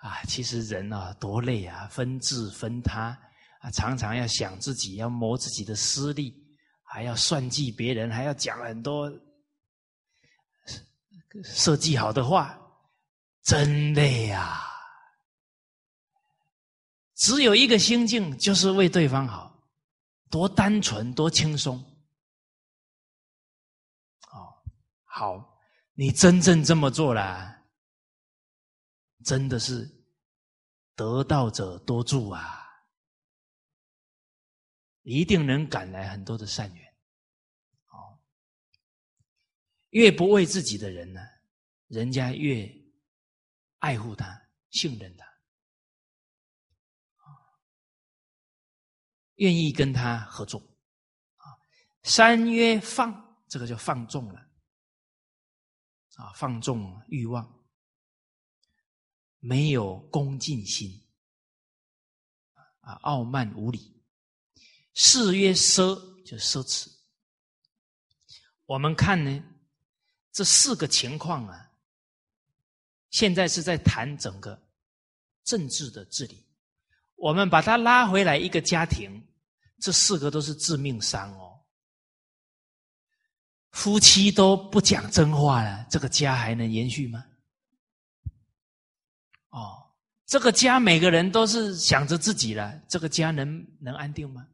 啊，其实人啊，多累啊，分治分他啊，常常要想自己，要谋自己的私利，还要算计别人，还要讲很多设计好的话，真累呀。只有一个心境，就是为对方好，多单纯，多轻松。哦，好，你真正这么做了，真的是得道者多助啊，一定能赶来很多的善缘。哦，越不为自己的人呢，人家越爱护他，信任他。愿意跟他合作，啊，三曰放，这个就放纵了，啊，放纵欲望，没有恭敬心，啊，傲慢无礼。四曰奢，就奢侈。我们看呢，这四个情况啊，现在是在谈整个政治的治理，我们把它拉回来一个家庭。这四个都是致命伤哦，夫妻都不讲真话了，这个家还能延续吗？哦，这个家每个人都是想着自己了，这个家能能安定吗？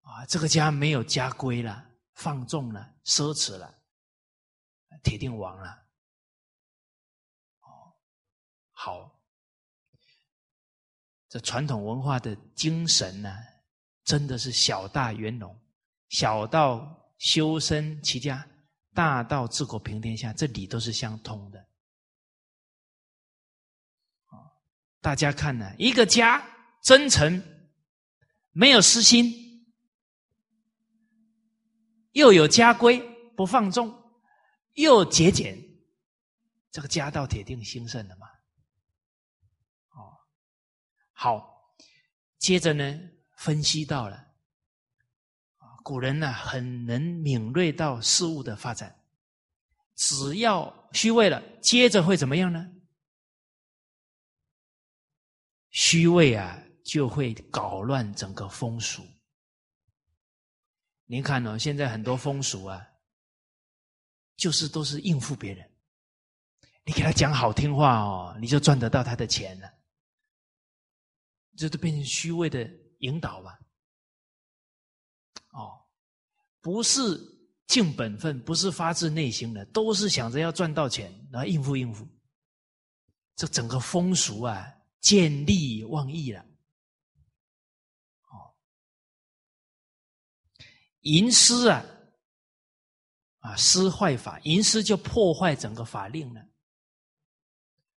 啊，这个家没有家规了，放纵了，奢侈了，铁定亡了。哦，好，这传统文化的精神呢？真的是小大圆融，小到修身齐家，大到治国平天下，这理都是相通的。大家看呢，一个家真诚，没有私心，又有家规，不放纵，又节俭，这个家道铁定兴盛的嘛。哦，好，接着呢。分析到了，古人呢很能敏锐到事物的发展，只要虚位了，接着会怎么样呢？虚位啊，就会搞乱整个风俗。您看哦，现在很多风俗啊，就是都是应付别人，你给他讲好听话哦，你就赚得到他的钱了，这都变成虚位的。引导吧，哦，不是尽本分，不是发自内心的，都是想着要赚到钱，然后应付应付。这整个风俗啊，见利忘义了。哦，吟诗啊，啊，诗坏法，吟诗就破坏整个法令了。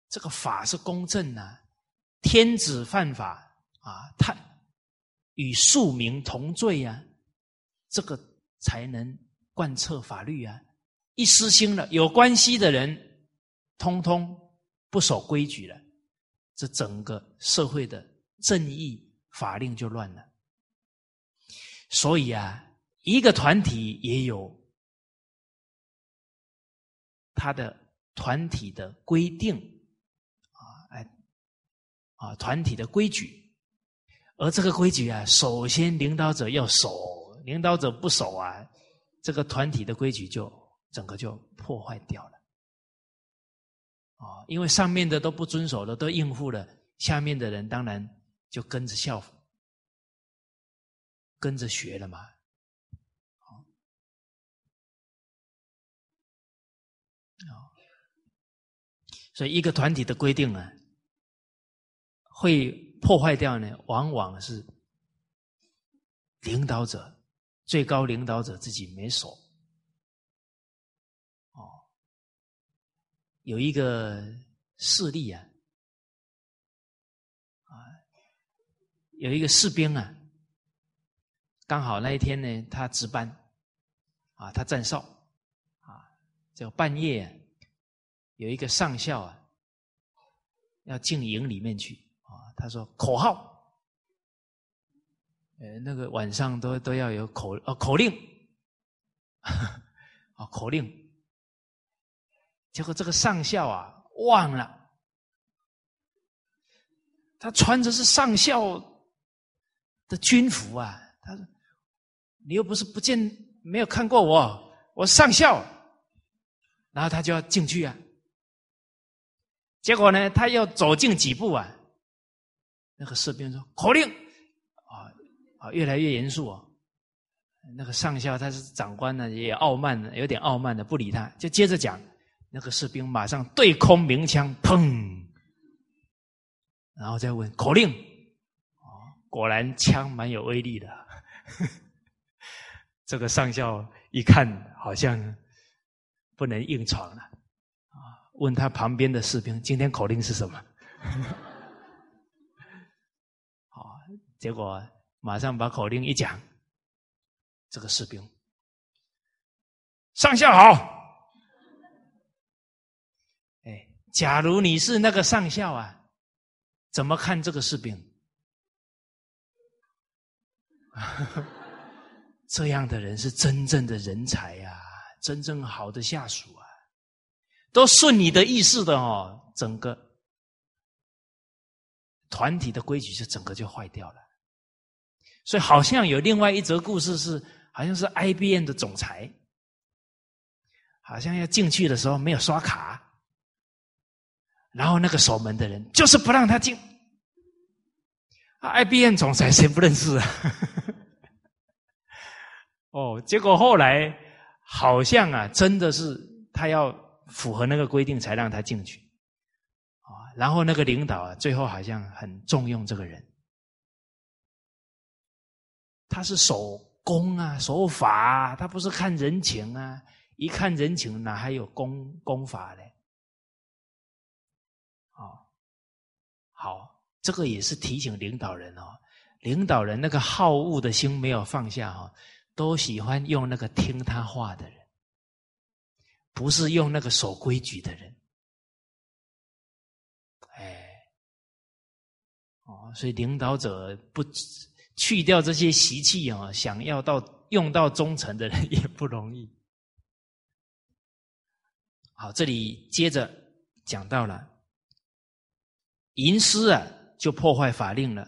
这个法是公正的，天子犯法啊，他。与庶民同罪呀，这个才能贯彻法律啊！一失心了，有关系的人通通不守规矩了，这整个社会的正义法令就乱了。所以啊，一个团体也有他的团体的规定啊，哎啊，团体的规矩。而这个规矩啊，首先领导者要守，领导者不守啊，这个团体的规矩就整个就破坏掉了。哦，因为上面的都不遵守了，都应付了，下面的人当然就跟着效，跟着学了嘛。好，所以一个团体的规定啊，会。破坏掉呢，往往是领导者最高领导者自己没守。有一个事例啊，啊，有一个士兵啊，刚好那一天呢，他值班，啊，他站哨，啊，就半夜有一个上校啊，要进营里面去，啊，他说口号。呃，那个晚上都都要有口啊口令，啊 口令，结果这个上校啊忘了，他穿着是上校的军服啊，他说你又不是不见没有看过我，我上校，然后他就要进去啊，结果呢，他要走近几步啊，那个士兵说口令。啊，越来越严肃哦。那个上校他是长官呢，也傲慢的，有点傲慢的，不理他，就接着讲。那个士兵马上对空鸣枪，砰，然后再问口令。哦，果然枪蛮有威力的。这个上校一看，好像不能硬闯了。啊，问他旁边的士兵：“今天口令是什么？” 好，结果。马上把口令一讲，这个士兵，上校好。假如你是那个上校啊，怎么看这个士兵？这样的人是真正的人才呀，真正好的下属啊，都顺你的意思的哦，整个团体的规矩就整个就坏掉了。所以好像有另外一则故事是，好像是 IBM 的总裁，好像要进去的时候没有刷卡，然后那个守门的人就是不让他进。IBM 总裁谁不认识啊？哦，结果后来好像啊，真的是他要符合那个规定才让他进去，啊，然后那个领导啊，最后好像很重用这个人。他是守公啊，守法啊，他不是看人情啊。一看人情，哪还有公公法呢？好，这个也是提醒领导人哦。领导人那个好恶的心没有放下哈，都喜欢用那个听他话的人，不是用那个守规矩的人。哎，哦，所以领导者不。去掉这些习气啊，想要到用到忠诚的人也不容易。好，这里接着讲到了吟诗啊，就破坏法令了；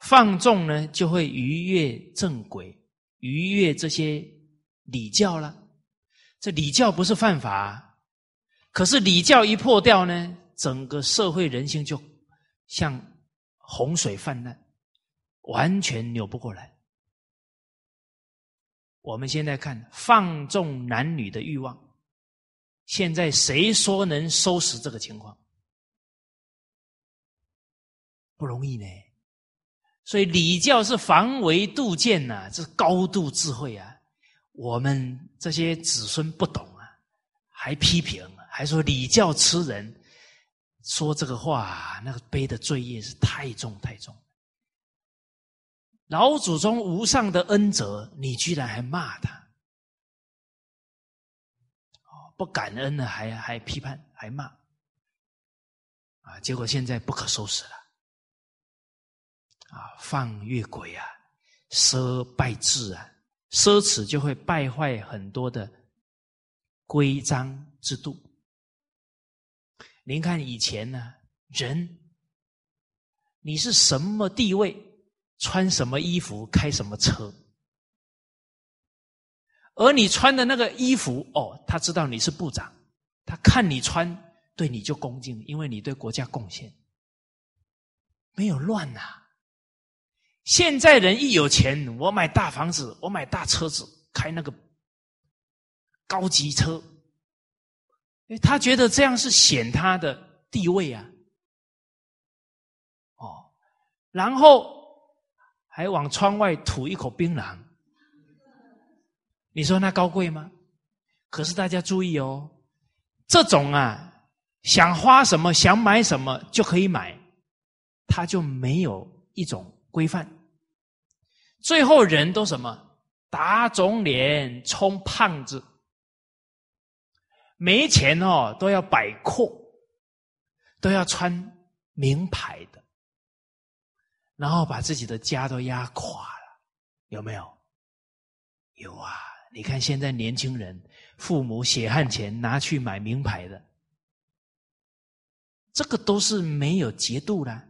放纵呢，就会逾越正轨，逾越这些礼教了。这礼教不是犯法，可是礼教一破掉呢，整个社会人心就像洪水泛滥。完全扭不过来。我们现在看放纵男女的欲望，现在谁说能收拾这个情况？不容易呢。所以礼教是防微杜渐呐，这是高度智慧啊。我们这些子孙不懂啊，还批评，还说礼教吃人，说这个话，那个背的罪业是太重太重。老祖宗无上的恩泽，你居然还骂他？哦，不感恩的还还批判还骂，啊！结果现在不可收拾了，啊！放越轨啊，奢败志啊，奢侈就会败坏很多的规章制度。您看以前呢，人你是什么地位？穿什么衣服，开什么车，而你穿的那个衣服，哦，他知道你是部长，他看你穿，对你就恭敬，因为你对国家贡献，没有乱呐。现在人一有钱，我买大房子，我买大车子，开那个高级车，他觉得这样是显他的地位啊。哦，然后。还往窗外吐一口槟榔，你说那高贵吗？可是大家注意哦，这种啊，想花什么想买什么就可以买，他就没有一种规范。最后人都什么打肿脸充胖子，没钱哦都要摆阔，都要穿名牌的，然后把自己的家都压垮了，有没有？有啊！你看现在年轻人，父母血汗钱拿去买名牌的，这个都是没有节度的。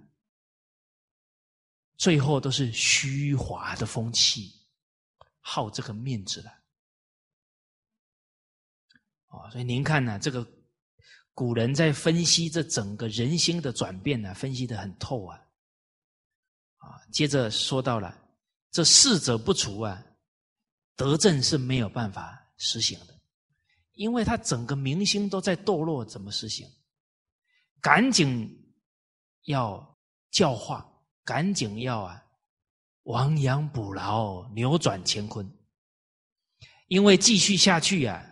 最后都是虚华的风气，好这个面子了。哦，所以您看呢，这个古人在分析这整个人心的转变呢，分析的很透啊。啊，接着说到了这四者不除啊，德政是没有办法实行的，因为他整个民心都在堕落，怎么实行？赶紧要教化。赶紧要啊，亡羊补牢，扭转乾坤。因为继续下去啊，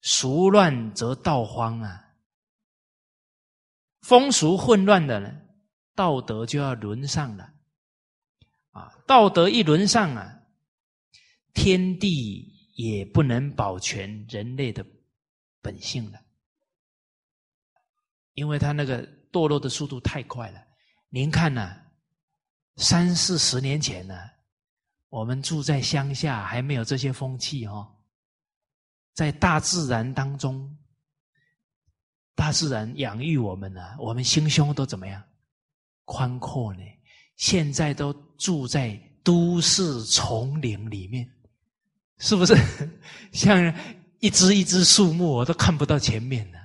俗乱则道荒啊，风俗混乱的呢，道德就要沦丧了。啊，道德一沦丧啊，天地也不能保全人类的本性了，因为他那个堕落的速度太快了。您看呐。三四十年前呢，我们住在乡下，还没有这些风气哦。在大自然当中，大自然养育我们呢，我们心胸都怎么样？宽阔呢？现在都住在都市丛林里面，是不是？像一只一只树木，我都看不到前面了，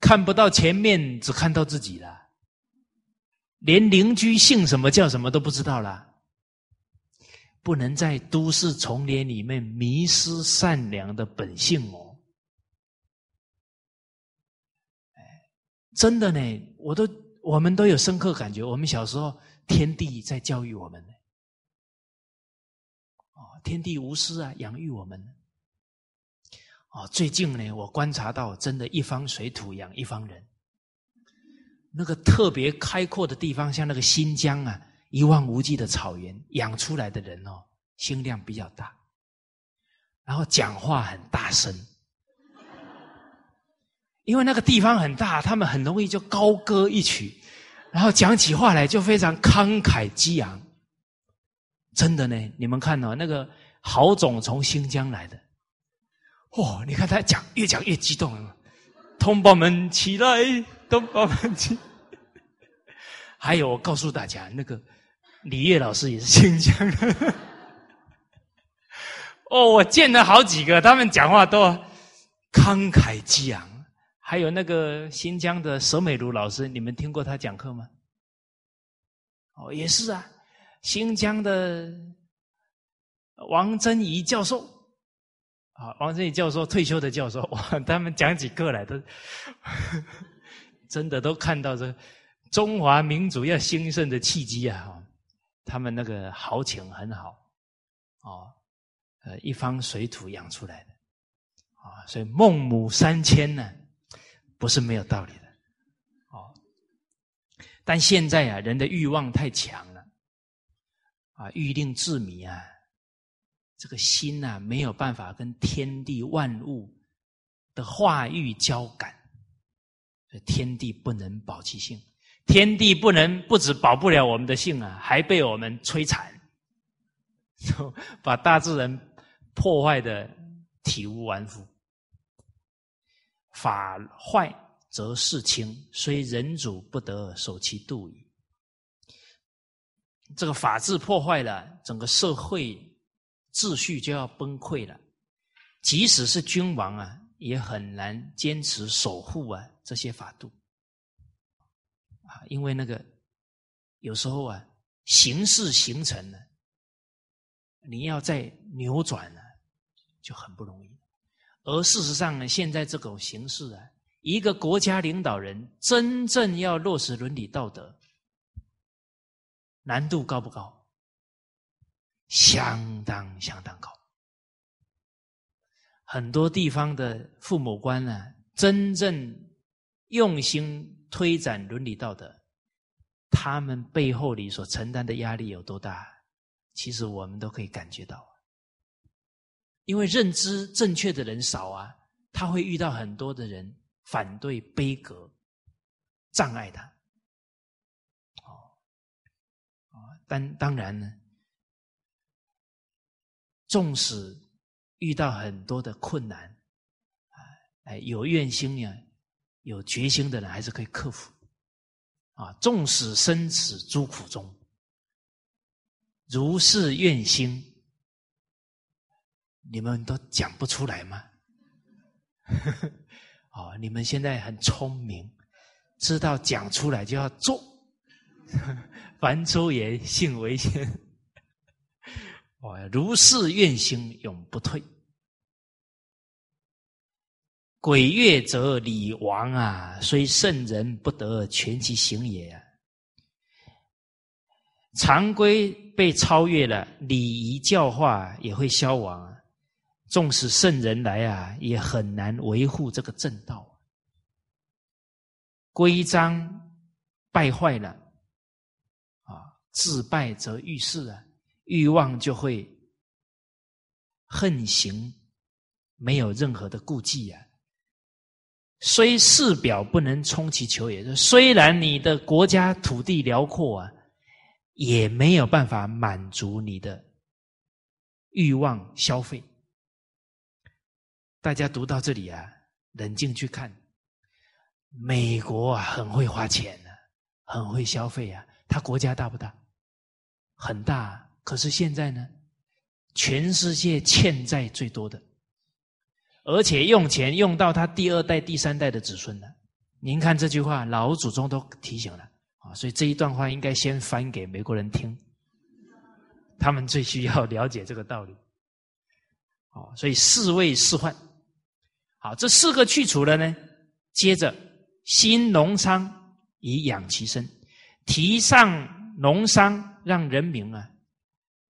看不到前面，只看到自己了。连邻居姓什么叫什么都不知道了，不能在都市丛林里面迷失善良的本性哦。哎，真的呢，我都我们都有深刻感觉。我们小时候，天地在教育我们呢。哦，天地无私啊，养育我们。哦，最近呢，我观察到，真的一方水土养一方人。那个特别开阔的地方，像那个新疆啊，一望无际的草原，养出来的人哦，心量比较大，然后讲话很大声，因为那个地方很大，他们很容易就高歌一曲，然后讲起话来就非常慷慨激昂。真的呢，你们看到那个郝总从新疆来的，哦，你看他讲越讲越激动，同胞们起来。东方门去。还有，我告诉大家，那个李烨老师也是新疆的。哦，我见了好几个，他们讲话都慷慨激昂。还有那个新疆的佘美如老师，你们听过他讲课吗？哦，也是啊，新疆的王珍怡教授，啊，王珍怡教授退休的教授，哇，他们讲几个来都。真的都看到这中华民族要兴盛的契机啊！他们那个豪情很好，哦，呃，一方水土养出来的，啊，所以孟母三迁呢，不是没有道理的，哦。但现在啊，人的欲望太强了，啊，欲令自迷啊，这个心呐，没有办法跟天地万物的化育交感。天地不能保其性，天地不能不止保不了我们的性啊，还被我们摧残，把大自然破坏的体无完肤。法坏则事轻，虽人主不得守其度矣。这个法治破坏了，整个社会秩序就要崩溃了。即使是君王啊。也很难坚持守护啊这些法度因为那个有时候啊形势形成了，你要再扭转呢就很不容易。而事实上呢，现在这种形势啊，一个国家领导人真正要落实伦理道德，难度高不高？相当相当高。很多地方的父母官呢，真正用心推展伦理道德，他们背后里所承担的压力有多大？其实我们都可以感觉到，因为认知正确的人少啊，他会遇到很多的人反对、悲格、障碍他。哦，啊，当当然呢，纵使。遇到很多的困难，哎，有愿心呀，有决心的人还是可以克服，啊，纵使生死诸苦中，如是愿心，你们都讲不出来吗？哦，你们现在很聪明，知道讲出来就要做，凡出言，信为先。哦，如是愿心永不退。鬼月则礼亡啊，虽圣人不得全其行也啊。常规被超越了，礼仪教化也会消亡。纵使圣人来啊，也很难维护这个正道。规章败坏了啊，自败则欲事啊。欲望就会横行，没有任何的顾忌啊。虽事表不能充其求也，虽然你的国家土地辽阔啊，也没有办法满足你的欲望消费。大家读到这里啊，冷静去看，美国啊，很会花钱的，很会消费啊。他国家大不大？很大。可是现在呢，全世界欠债最多的，而且用钱用到他第二代、第三代的子孙了。您看这句话，老祖宗都提醒了啊，所以这一段话应该先翻给美国人听，他们最需要了解这个道理。哦，所以四位四患，好，这四个去除了呢，接着兴农商以养其身，提倡农商，让人民啊。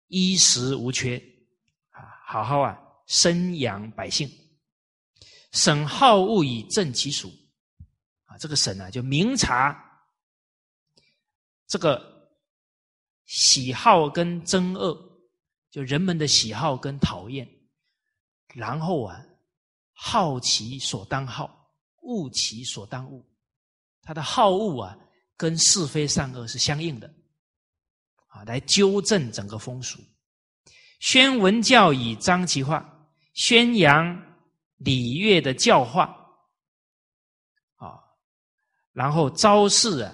衣食无缺，啊，好好啊，生养百姓，审好恶以正其属，啊，这个审呢，就明察这个喜好跟憎恶，就人们的喜好跟讨厌，然后啊，好其所当好，恶其所当恶，他的好恶啊，跟是非善恶是相应的。啊，来纠正整个风俗，宣文教以彰其化，宣扬礼乐的教化，啊，然后昭示啊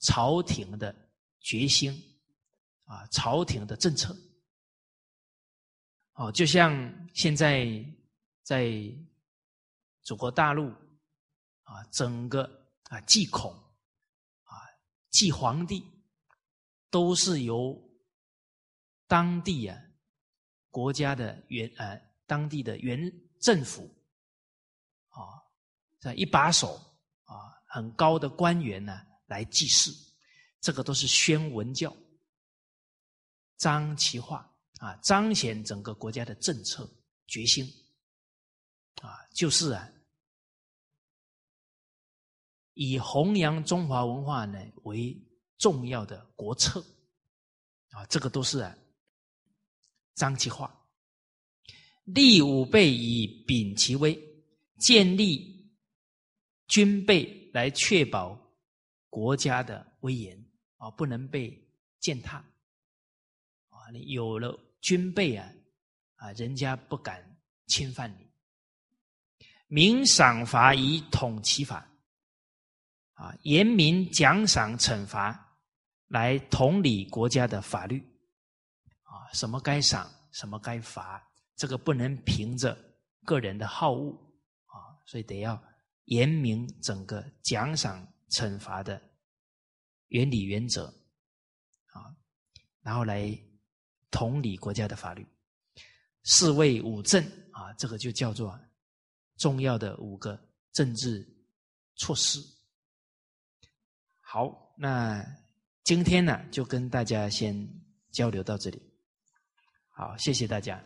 朝廷的决心，啊朝廷的政策，哦，就像现在在祖国大陆啊，整个啊祭孔啊祭皇帝。都是由当地啊国家的原呃当地的原政府啊这一把手啊很高的官员呢来祭祀，这个都是宣文教，彰其化啊彰显整个国家的政策决心啊就是啊以弘扬中华文化呢为。重要的国策啊，这个都是啊，张其化，立武备以秉其威，建立军备来确保国家的威严啊，不能被践踏啊。你有了军备啊，啊，人家不敢侵犯你。明赏罚以统其法啊，严明奖赏惩罚。来统理国家的法律，啊，什么该赏，什么该罚，这个不能凭着个人的好恶，啊，所以得要严明整个奖赏惩罚的原理原则，啊，然后来统理国家的法律，四位五政啊，这个就叫做重要的五个政治措施。好，那。今天呢，就跟大家先交流到这里。好，谢谢大家。